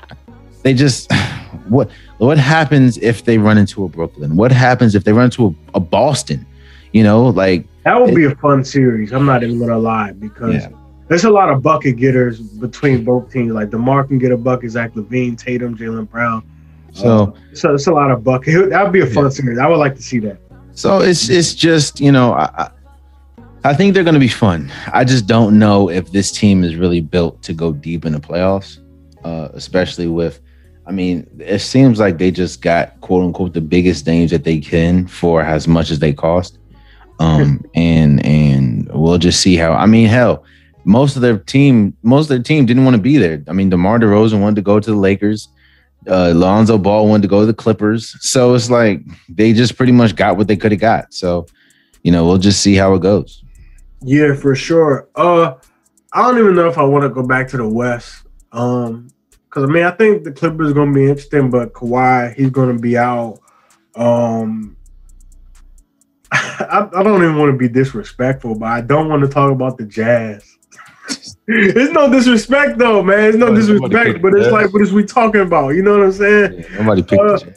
[SPEAKER 3] they just what what happens if they run into a brooklyn what happens if they run into a, a boston you know like
[SPEAKER 2] That would be a fun series. I'm not even gonna lie because
[SPEAKER 3] Yeah.
[SPEAKER 2] there's a lot of bucket getters between both teams. Like Demar can get a bucket, Zach LaVine, Tatum, Jaylen Brown.
[SPEAKER 3] so
[SPEAKER 2] So it's a lot of bucket. That would be a fun series. I would like to see that.
[SPEAKER 3] So it's it's just you know I I- think they're going to be fun. I just don't know if this team is really built to go deep in the playoffs, uh, especially with. I mean, it seems like they just got quote unquote the biggest names that they can for as much as they cost, um, and and we'll just see how. I mean, hell, most of their team, most of their team didn't want to be there. I mean, DeMar DeRozan wanted to go to the Lakers. Uh, Lonzo Ball wanted to go to the Clippers. So it's like they just pretty much got what they could have got. So, you know, we'll just see how it goes.
[SPEAKER 2] Yeah, for sure. Uh, I don't even know if I want to go back to the West. Um, because I mean, I think the Clippers are going to be interesting, but Kawhi, he's going to be out. Um, I, I don't even want to be disrespectful, but I don't want to talk about the Jazz. it's no disrespect though, man. It's no
[SPEAKER 3] nobody
[SPEAKER 2] disrespect,
[SPEAKER 3] picked
[SPEAKER 2] but it's like, what is we talking about? You know what I'm saying?
[SPEAKER 3] nobody picked
[SPEAKER 2] Uh,
[SPEAKER 3] the Jazz.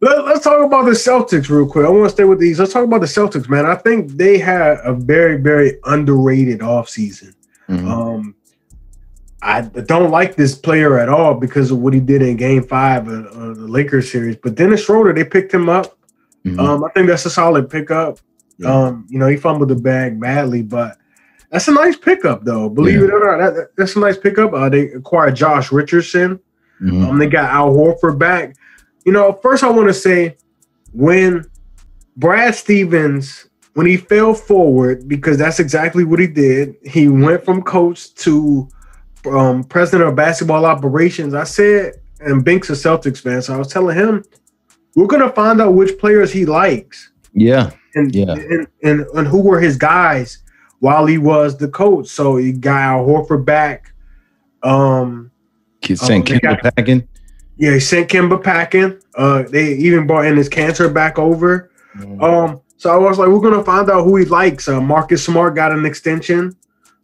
[SPEAKER 2] Let, us talk about the Celtics real quick. I want to stay with these. Let's talk about the Celtics, man. I think they had a very, very underrated offseason.
[SPEAKER 3] Mhm.
[SPEAKER 2] Um, I don't like this player at all because of what he did in Game Five of, of the Lakers series. But Dennis Schroeder, they picked him up.
[SPEAKER 3] Mhm.
[SPEAKER 2] Um, I think that's a solid pickup.
[SPEAKER 3] Yeah.
[SPEAKER 2] Um, you know, he fumbled the bag badly, but that's a nice pickup, though. Believe
[SPEAKER 3] Yeah.
[SPEAKER 2] it or not, that- that, that's a nice pickup. Uh, they acquired Josh Richardson.
[SPEAKER 3] Mhm.
[SPEAKER 2] Um, they got Al Horford back. You know, first I want to say when Brad Stevens, when he fell forward, because that's exactly what he did. He went from coach to um, president of basketball operations. I said, and Binks a Celtics fan, so I was telling him, we're gonna find out which players he likes
[SPEAKER 3] Yeah.
[SPEAKER 2] and
[SPEAKER 3] Yeah.
[SPEAKER 2] and, and and who were his guys while he was the coach. So he got Al Horford back. Um,
[SPEAKER 3] he
[SPEAKER 2] Oh,
[SPEAKER 3] St.
[SPEAKER 2] they got-
[SPEAKER 3] packing.
[SPEAKER 2] yeah, he sent Kemba packing. Uh, they even brought in Enes Kanter back over. Um, so I was like, we're gonna find out who he likes. Uh, Marcus Smart got an extension,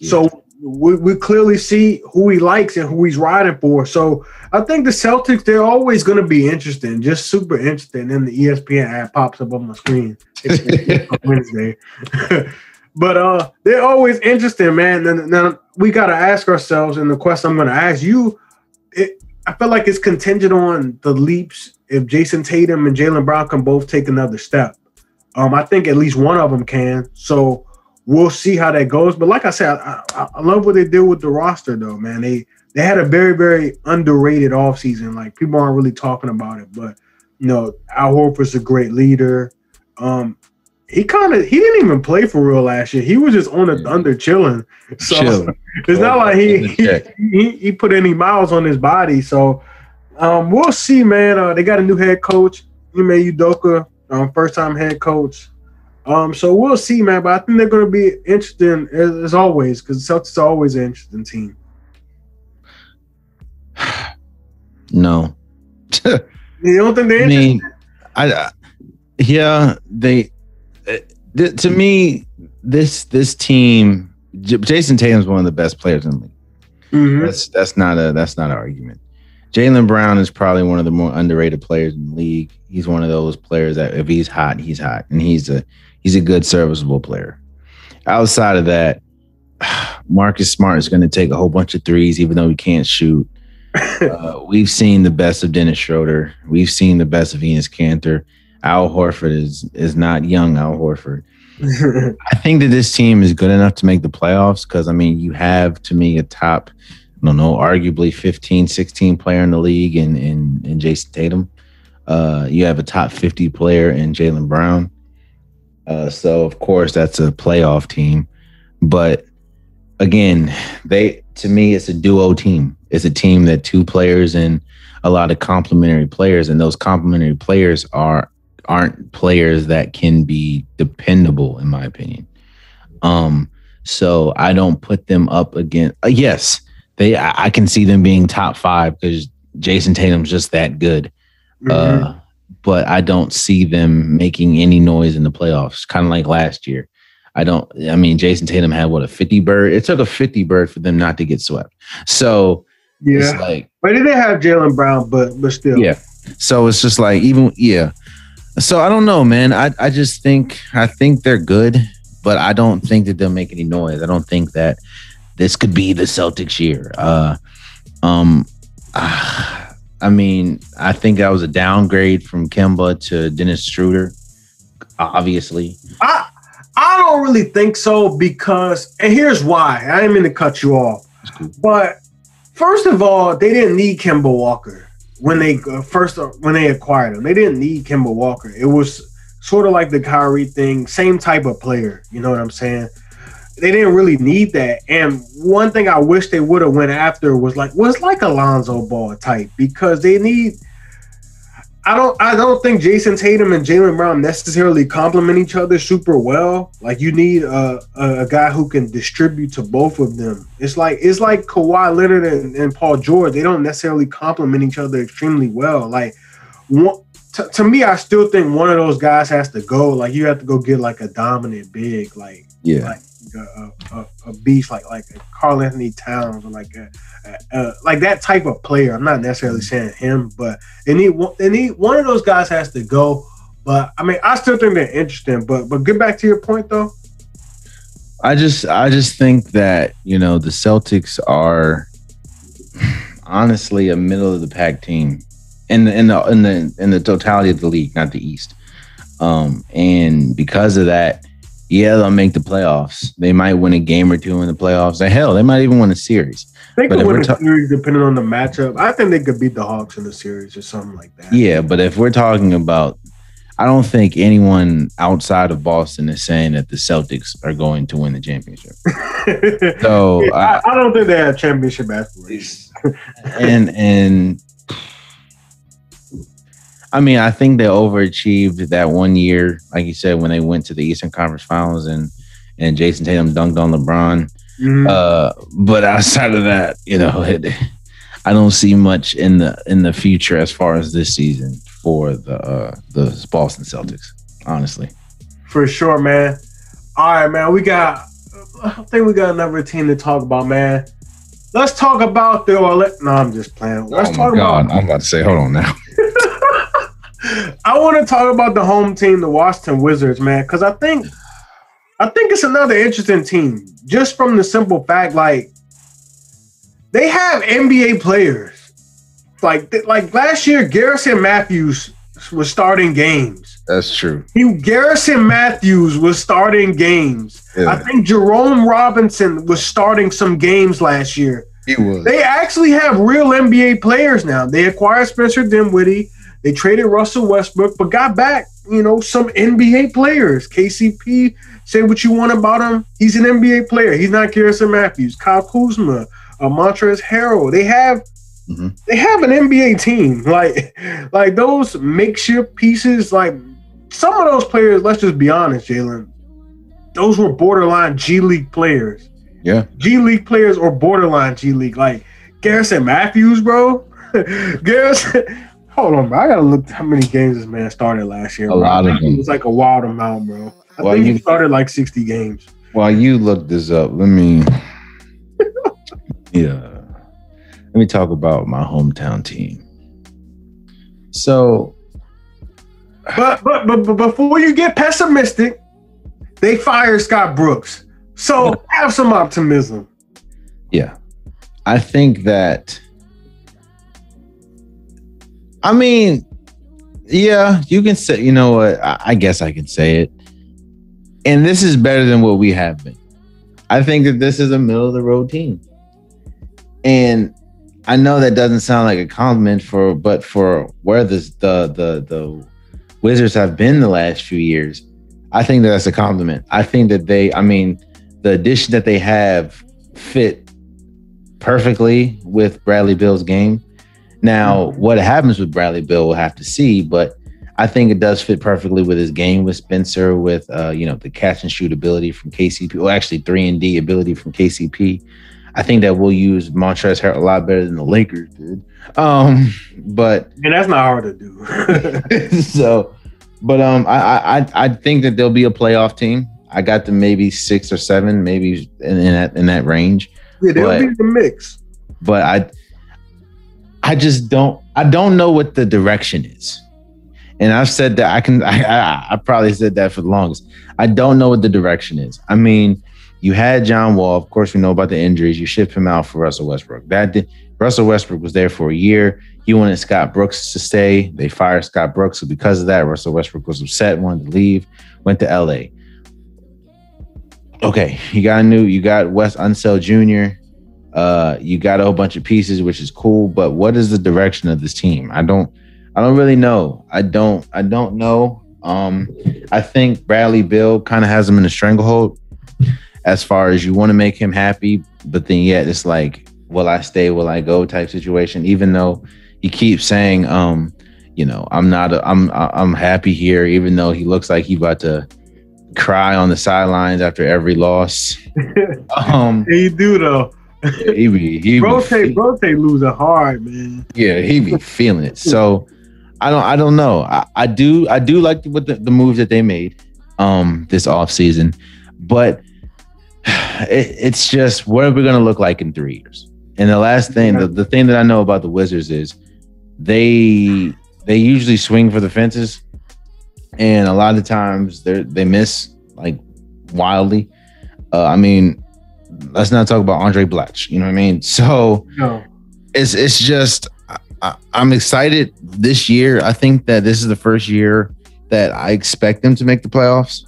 [SPEAKER 2] so we, we clearly see who he likes and who he's riding for. So I think the Celtics they're always gonna be interesting, just super interesting. And the ESPN ad pops up on my screen Wednesday. but uh, they're always interesting, man. And now we gotta ask ourselves, and the question I'm gonna ask you, it, I feel like it's contingent on the leaps if Jayson Tatum and Jaylen Brown can both take another step. Um, I think at least one of them can. So we'll see how that goes. But like I said, I, I, I love what they did with the roster, though, man. They they had a very very underrated offseason. Like people aren't really talking about it, but you know, Al Horford's a great leader. Um, he kind of he didn't even play for real last year. He was just on the
[SPEAKER 3] Yeah.
[SPEAKER 2] Thunder chilling. So
[SPEAKER 3] Chill.
[SPEAKER 2] it's not like he, he he he put any miles on his body. So um, we'll see, man. Uh, they got a new head coach, Ime Udoka, um, first time head coach. Um, so we'll see, man. But I think they're going to be interesting as, as always because Celtics are always an interesting team.
[SPEAKER 3] No.
[SPEAKER 2] You don't think they're
[SPEAKER 3] I
[SPEAKER 2] interesting?
[SPEAKER 3] mean, I, I yeah, they uh, th- to me this this team J- Jayson Tatum's one of the best players in the league.
[SPEAKER 2] Mhm.
[SPEAKER 3] That's that's not a that's not an argument. Jaylen Brown is probably one of the more underrated players in the league. He's one of those players that if he's hot, he's hot, and he's a he's a good serviceable player. Outside of that, Marcus Smart is going to take a whole bunch of threes, even though he can't shoot. Uh, we've seen the best of Dennis Schroeder. We've seen the best of Enes Kanter. Al Horford is is not young. Al Horford. I think that this team is good enough to make the playoffs because I mean you have to me a top, I don't know, arguably 15, 16 player in the league in in, in Jayson Tatum. Uh, you have a top 50 player in Jaylen Brown. Uh, so of course that's a playoff team. But again, they to me it's a duo team. It's a team that two players and a lot of complementary players, and those complementary players are aren't players that can be dependable, in my opinion. Um, so I don't put them up against. Uh, yes, they. I, I can see them being top five because Jayson Tatum's just that good.
[SPEAKER 2] Mhm.
[SPEAKER 3] Uh, but I don't see them making any noise in the playoffs. Kind of like last year. I don't. I mean, Jayson Tatum had what a fifty bird. It took a fifty bird for them not to get swept. So it's
[SPEAKER 2] yeah,
[SPEAKER 3] like
[SPEAKER 2] but they have Jaylen Brown, but but still,
[SPEAKER 3] yeah. So it's just like even yeah. So I don't know, man. I I just think I think they're good, but I don't think that they'll make any noise. I don't think that this could be the Celtics year. Uh um ah, I mean, I think that was a downgrade from Kemba to Dennis Schroeder. Obviously.
[SPEAKER 2] I I don't really think so because, and here's why. I didn't mean to cut you off,
[SPEAKER 3] cool.
[SPEAKER 2] but first of all, they didn't need Kemba Walker when they uh, first uh, when they acquired him. They didn't need Kemba Walker. It was sort of like the Kyrie thing, same type of player. You know what I'm saying? They didn't really need that. And one thing I wish they would have went after was like was like Alonzo Ball type because they need. I don't. I don't think Jayson Tatum and Jaylen Brown necessarily complement each other super well. Like you need a, a, a guy who can distribute to both of them. It's like it's like Kawhi Leonard and, and Paul George. They don't necessarily complement each other extremely well. Like one, to, to me, I still think one of those guys has to go. Like you have to go get like a dominant big, like
[SPEAKER 3] Yeah.
[SPEAKER 2] like a, a, a beast, like like a Karl-Anthony Towns or like a, a, like that type of player. I'm not necessarily saying him, but they need one. They need one of those guys has to go. But I mean, I still think they're interesting. But but get back to your point though.
[SPEAKER 3] I just I just think that you know the Celtics are honestly a middle of the pack team in the in the in the in the totality of the league, not the East. Um, and because of that, Yeah, they'll make the playoffs. They might win a game or two in the playoffs. And hell, they might even win a series.
[SPEAKER 2] They could win a
[SPEAKER 3] ta-
[SPEAKER 2] series depending on the matchup. I think they could beat the Hawks in the series or something like that.
[SPEAKER 3] Yeah, but if we're talking about, I don't think anyone outside of Boston is saying that the Celtics are going to win the championship. So,
[SPEAKER 2] Yeah, I, I don't think they have championship aspirations.
[SPEAKER 3] and and I mean, I think they overachieved that one year, like you said, when they went to the Eastern Conference Finals and and Jayson Tatum dunked on LeBron.
[SPEAKER 2] Mhm.
[SPEAKER 3] Uh, but outside of that, you know, it, I don't see much in the in the future as far as this season for the uh, the Boston Celtics. Honestly,
[SPEAKER 2] For sure, man. All right, man. We got. I think we got another team to talk about, man. Let's talk about the Orlando. No, I'm just playing. Let's talk about.
[SPEAKER 3] I'm about to say, hold on now.
[SPEAKER 2] I want to talk about the home team, the Washington Wizards, man, because I think, I think it's another interesting team. Just from the simple fact, like they have NBA players. Like, like last year, Garrison Mathews was starting games.
[SPEAKER 3] That's true.
[SPEAKER 2] He Garrison Mathews was starting games.
[SPEAKER 3] Yeah.
[SPEAKER 2] I think Jerome Robinson was starting some games last year.
[SPEAKER 3] He was.
[SPEAKER 2] They actually have real NBA players now. They acquired Spencer Dinwiddie. They traded Russell Westbrook, but got back, you know, some NBA players. KCP, say what you want about him. He's an NBA player. He's not Garrison Mathews. Kyle Kuzma, uh, Montrezl Harrell. They have
[SPEAKER 3] Mhm.
[SPEAKER 2] they have an NBA team. Like like those makeshift pieces, like some of those players, let's just be honest, Jalen. Those were borderline G League players.
[SPEAKER 3] Yeah.
[SPEAKER 2] G League players or borderline G League. Like Garrison Mathews, bro. Garrison. Hold on, bro. I gotta look how many games this man started last year.
[SPEAKER 3] A
[SPEAKER 2] bro.
[SPEAKER 3] lot of them.
[SPEAKER 2] It was like a wild amount, bro. I
[SPEAKER 3] Well,
[SPEAKER 2] think
[SPEAKER 3] you-
[SPEAKER 2] he started like 60 games.
[SPEAKER 3] While you look this up, let me yeah. Let me talk about my hometown team. So
[SPEAKER 2] But but but, but before you get pessimistic, they fired Scott Brooks. So have some optimism.
[SPEAKER 3] yeah. I think that I mean, yeah, you can say, you know what? I, I guess I can say it. And this is better than what we have been. I think that this is a middle of the road team. And I know that doesn't sound like a compliment for, but for where this, the the the Wizards have been the last few years, I think that that's a compliment. I think that they, I mean, the addition that they have fit perfectly with Bradley Beal's game. Now, what happens with Bradley Beal, we'll have to see, but I think it does fit perfectly with his game with Spencer, with uh, you know the catch and shoot ability from KCP. Well, actually, three and D ability from KCP. I think that we'll use Montrezl Harrell a lot better than the Lakers did. Um, but
[SPEAKER 2] And that's not hard to do.
[SPEAKER 3] so, but um, I, I I I think that there'll be a playoff team. I got them maybe six or seven, maybe in, in that in that range.
[SPEAKER 2] yeah, they'll
[SPEAKER 3] But-
[SPEAKER 2] be the mix.
[SPEAKER 3] But I I just don't I don't know what the direction is. And I've said that I can I, I I probably said that for the longest. I don't know what the direction is. I mean, you had John Wall. Of course, we know about the injuries. You shipped him out for Russell Westbrook. That did, Russell Westbrook was there for a year. He wanted Scott Brooks to stay. They fired Scott Brooks. So because of that, Russell Westbrook was upset, wanted to leave, went to LA. Okay, you got a new, you got Wes Unseld Jr. Uh, you got a whole bunch of pieces, which is cool. But what is the direction of this team? I don't, I don't really know. I don't, I don't know. Um, I think Bradley Beal kind of has him in a stranglehold as far as you want to make him happy, but then yet it's like, will I stay? Will I go? Type situation. Even though he keeps saying, um, you know, I'm not, a, I'm, I'm happy here. Even though he looks like he about to cry on the sidelines after every loss. Um,
[SPEAKER 2] They do though.
[SPEAKER 3] He be, he be
[SPEAKER 2] Rotate, rotate losing hard, man.
[SPEAKER 3] yeah, he be feeling it. So I don't I don't know. I, I do I do like what the, the moves that they made um this off season, but it, it's just what are we gonna look like in three years? And the last thing, the, the thing that I know about the Wizards is they they usually swing for the fences, and a lot of times they they miss like wildly. Uh, I mean, let's not talk about Andray Blatche. You know what I mean? So
[SPEAKER 2] No.
[SPEAKER 3] it's it's just I- I'm excited this year. I think that this is the first year that I expect them to make the playoffs.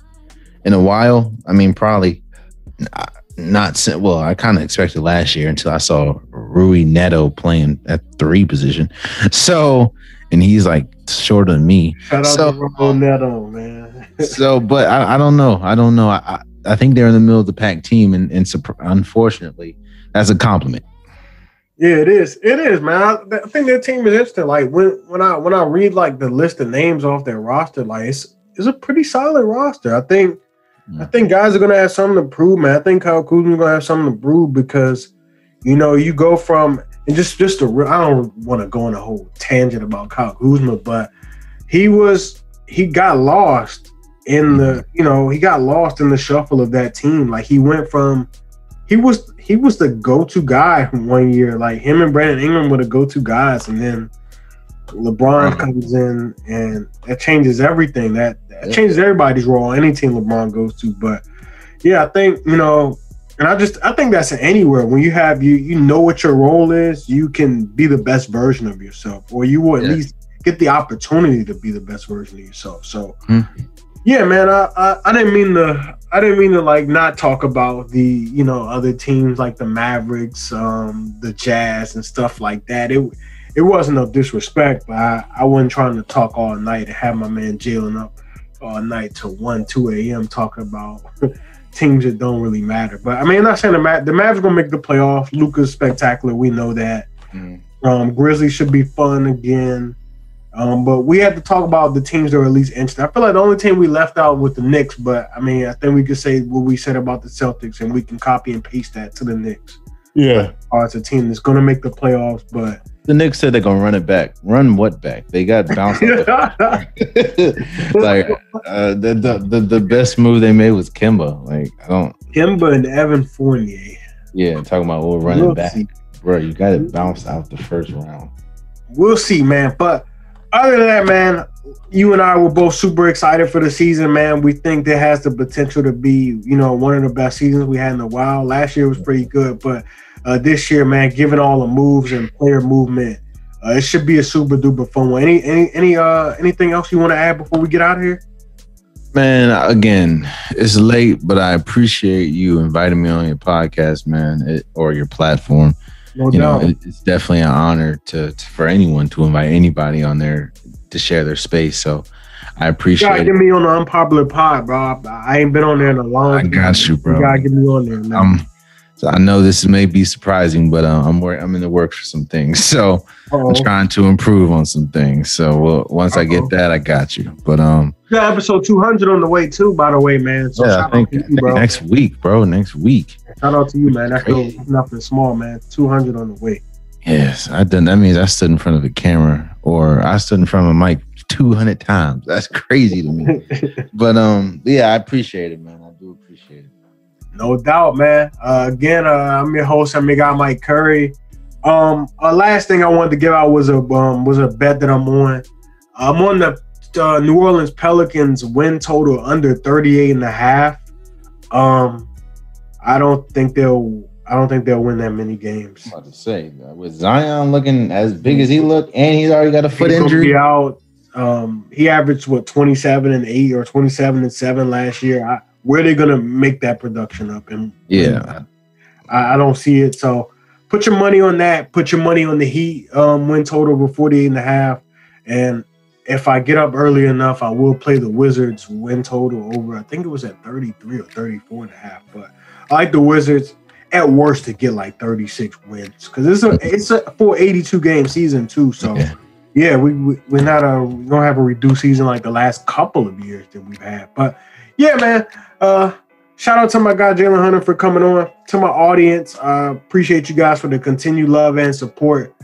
[SPEAKER 3] in a while. I mean, probably not. not well, I kind of expected last year until I saw Raul Neto playing at three position. So, and he's like shorter than me.
[SPEAKER 2] Shout out
[SPEAKER 3] So-
[SPEAKER 2] to Raul Neto, man.
[SPEAKER 3] So, but I, I don't know. I don't know. I, I, think they're in the middle of the pack team, and, and unfortunately, that's a compliment.
[SPEAKER 2] Yeah, it is. It is, man. I, I think their team is interesting. Like when when I when I read like the list of names off their roster, like it's it's a pretty solid roster. I think I think guys are gonna have something to prove, man. I think Kyle Kuzma's gonna have something to prove because you know you go from and just just a re- I don't want to go on a whole tangent about Kyle Kuzma, but he was he got lost in the you know he got lost in the shuffle of that team. Like he went from he was he was the go-to guy one year. Like him and Brandon Ingram were the go-to guys, and then LeBron comes in and that changes everything. That that changes everybody's role. Any team LeBron goes to, but yeah, I think you know, and I just I think that's anywhere when you have you you know what your role is, you can be the best version of yourself, or you will at
[SPEAKER 3] Yeah.
[SPEAKER 2] least get the opportunity to be the best version of yourself. So.
[SPEAKER 3] Hmm.
[SPEAKER 2] Yeah, man. I, I I didn't mean to. I didn't mean to like not talk about the you know other teams like the Mavericks, um, the Jazz, and stuff like that. It it wasn't no disrespect, but I, I wasn't trying to talk all night and have my man jailing up all night till one, two a.m. talking about teams that don't really matter. But I mean, I'm not saying the Ma- the Mavs gonna make the playoff. Luka's spectacular. We know that. Um, Grizzlies should be fun again. Um, but we had to talk about the teams that are at least interesting. I feel like the only team we left out was the Knicks, but I mean, I think we could say what we said about the Celtics, and we can copy and paste that to the Knicks.
[SPEAKER 3] Yeah.
[SPEAKER 2] Or it's a team that's going to make the playoffs, but
[SPEAKER 3] The Knicks said they're gonna run it back. Run what back? They got bounced. off the- like uh, the, the the the best move they made was Kemba. Like I don't.
[SPEAKER 2] Kemba and Evan Fournier.
[SPEAKER 3] Yeah, talking about we're running
[SPEAKER 2] We'll
[SPEAKER 3] back,
[SPEAKER 2] see.
[SPEAKER 3] bro. You got to bounce out the first round.
[SPEAKER 2] We'll see, man. But other than that, man, you and I were both super excited for the season, man. We think that has the potential to be, you know, one of the best seasons we had in a while. Last year was pretty good, but uh, this year, man, given all the moves and player movement, uh, it should be a super duper fun one. Any any any uh anything else you want to add before we get out of here?
[SPEAKER 3] Man, again, it's late, but I appreciate you inviting me on your podcast, man, it, or your platform.
[SPEAKER 2] No
[SPEAKER 3] you know,
[SPEAKER 2] doubt.
[SPEAKER 3] it, it's definitely an honor to, to for anyone to invite anybody on there to share their space. So I
[SPEAKER 2] you gotta
[SPEAKER 3] appreciate
[SPEAKER 2] get me on the unpopular pod, bro. I, I ain't been on there in a long
[SPEAKER 3] I
[SPEAKER 2] time.
[SPEAKER 3] got you, bro.
[SPEAKER 2] You gotta get me on there, man.
[SPEAKER 3] Um, so I know this may be surprising, but uh, I'm I'm in the works for some things. So
[SPEAKER 2] Uh-oh.
[SPEAKER 3] I'm trying to improve on some things. So well, once I
[SPEAKER 2] Uh-oh.
[SPEAKER 3] get that, I got you. But um,
[SPEAKER 2] Yeah, episode 200 on the way too, by the way, man. So
[SPEAKER 3] yeah, I think,
[SPEAKER 2] out to
[SPEAKER 3] I
[SPEAKER 2] you,
[SPEAKER 3] think next week, bro. Next week.
[SPEAKER 2] Shout out to you, man. That's no, nothing small, man. 200 on the way.
[SPEAKER 3] Yes, I done. That means I stood in front of a camera, or I stood in front of a mic 200 times. That's crazy to me. but um, yeah, I appreciate it, man.
[SPEAKER 2] No doubt, man. Uh, again, uh, I'm your host. I'm your guy, Mike Curry. Um, uh, last thing I wanted to give out was a um, was a bet that I'm on. I'm on the uh, New Orleans Pelicans win total under 38 and a half. Um, I don't think they'll. I don't think they'll win that many games.
[SPEAKER 3] I'm about to say with Zion looking as big as he looked, and he's already got a foot
[SPEAKER 2] He's
[SPEAKER 3] injury.
[SPEAKER 2] Out. Um, he averaged what 27 and 8 or 27 and 7 last year. I, where they're they gonna make that production up? And
[SPEAKER 3] Yeah,
[SPEAKER 2] I, I don't see it. So put your money on that. Put your money on the Heat um, win total over 48 and a half. And if I get up early enough, I will play the Wizards win total over. I think it was at 33 or 34 and a half. But I like the Wizards at worst to get like 36 wins because it's a it's a full 82 game season too. So
[SPEAKER 3] Yeah.
[SPEAKER 2] yeah, we, we we're not a we don't have a reduced season like the last couple of years that we've had. But yeah, man. Uh shout out to my guy Jalen Hunter for coming on. To my audience, I appreciate you guys for the continued love and support.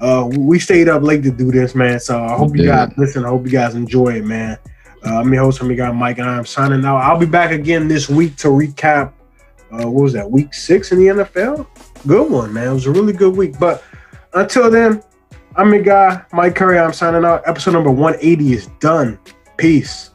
[SPEAKER 2] Uh we stayed up late to do this, man. So I hope you guys listen. I hope you guys enjoy it, man. Uh, I'm your host, your guy Mike, and I'm signing out. I'll be back again this week to recap. Uh, what was that? Week six in the NFL. Good one, man. It was a really good week. But until then, I'm your guy Mike Curry. I'm signing out. Episode number 180 is done. Peace.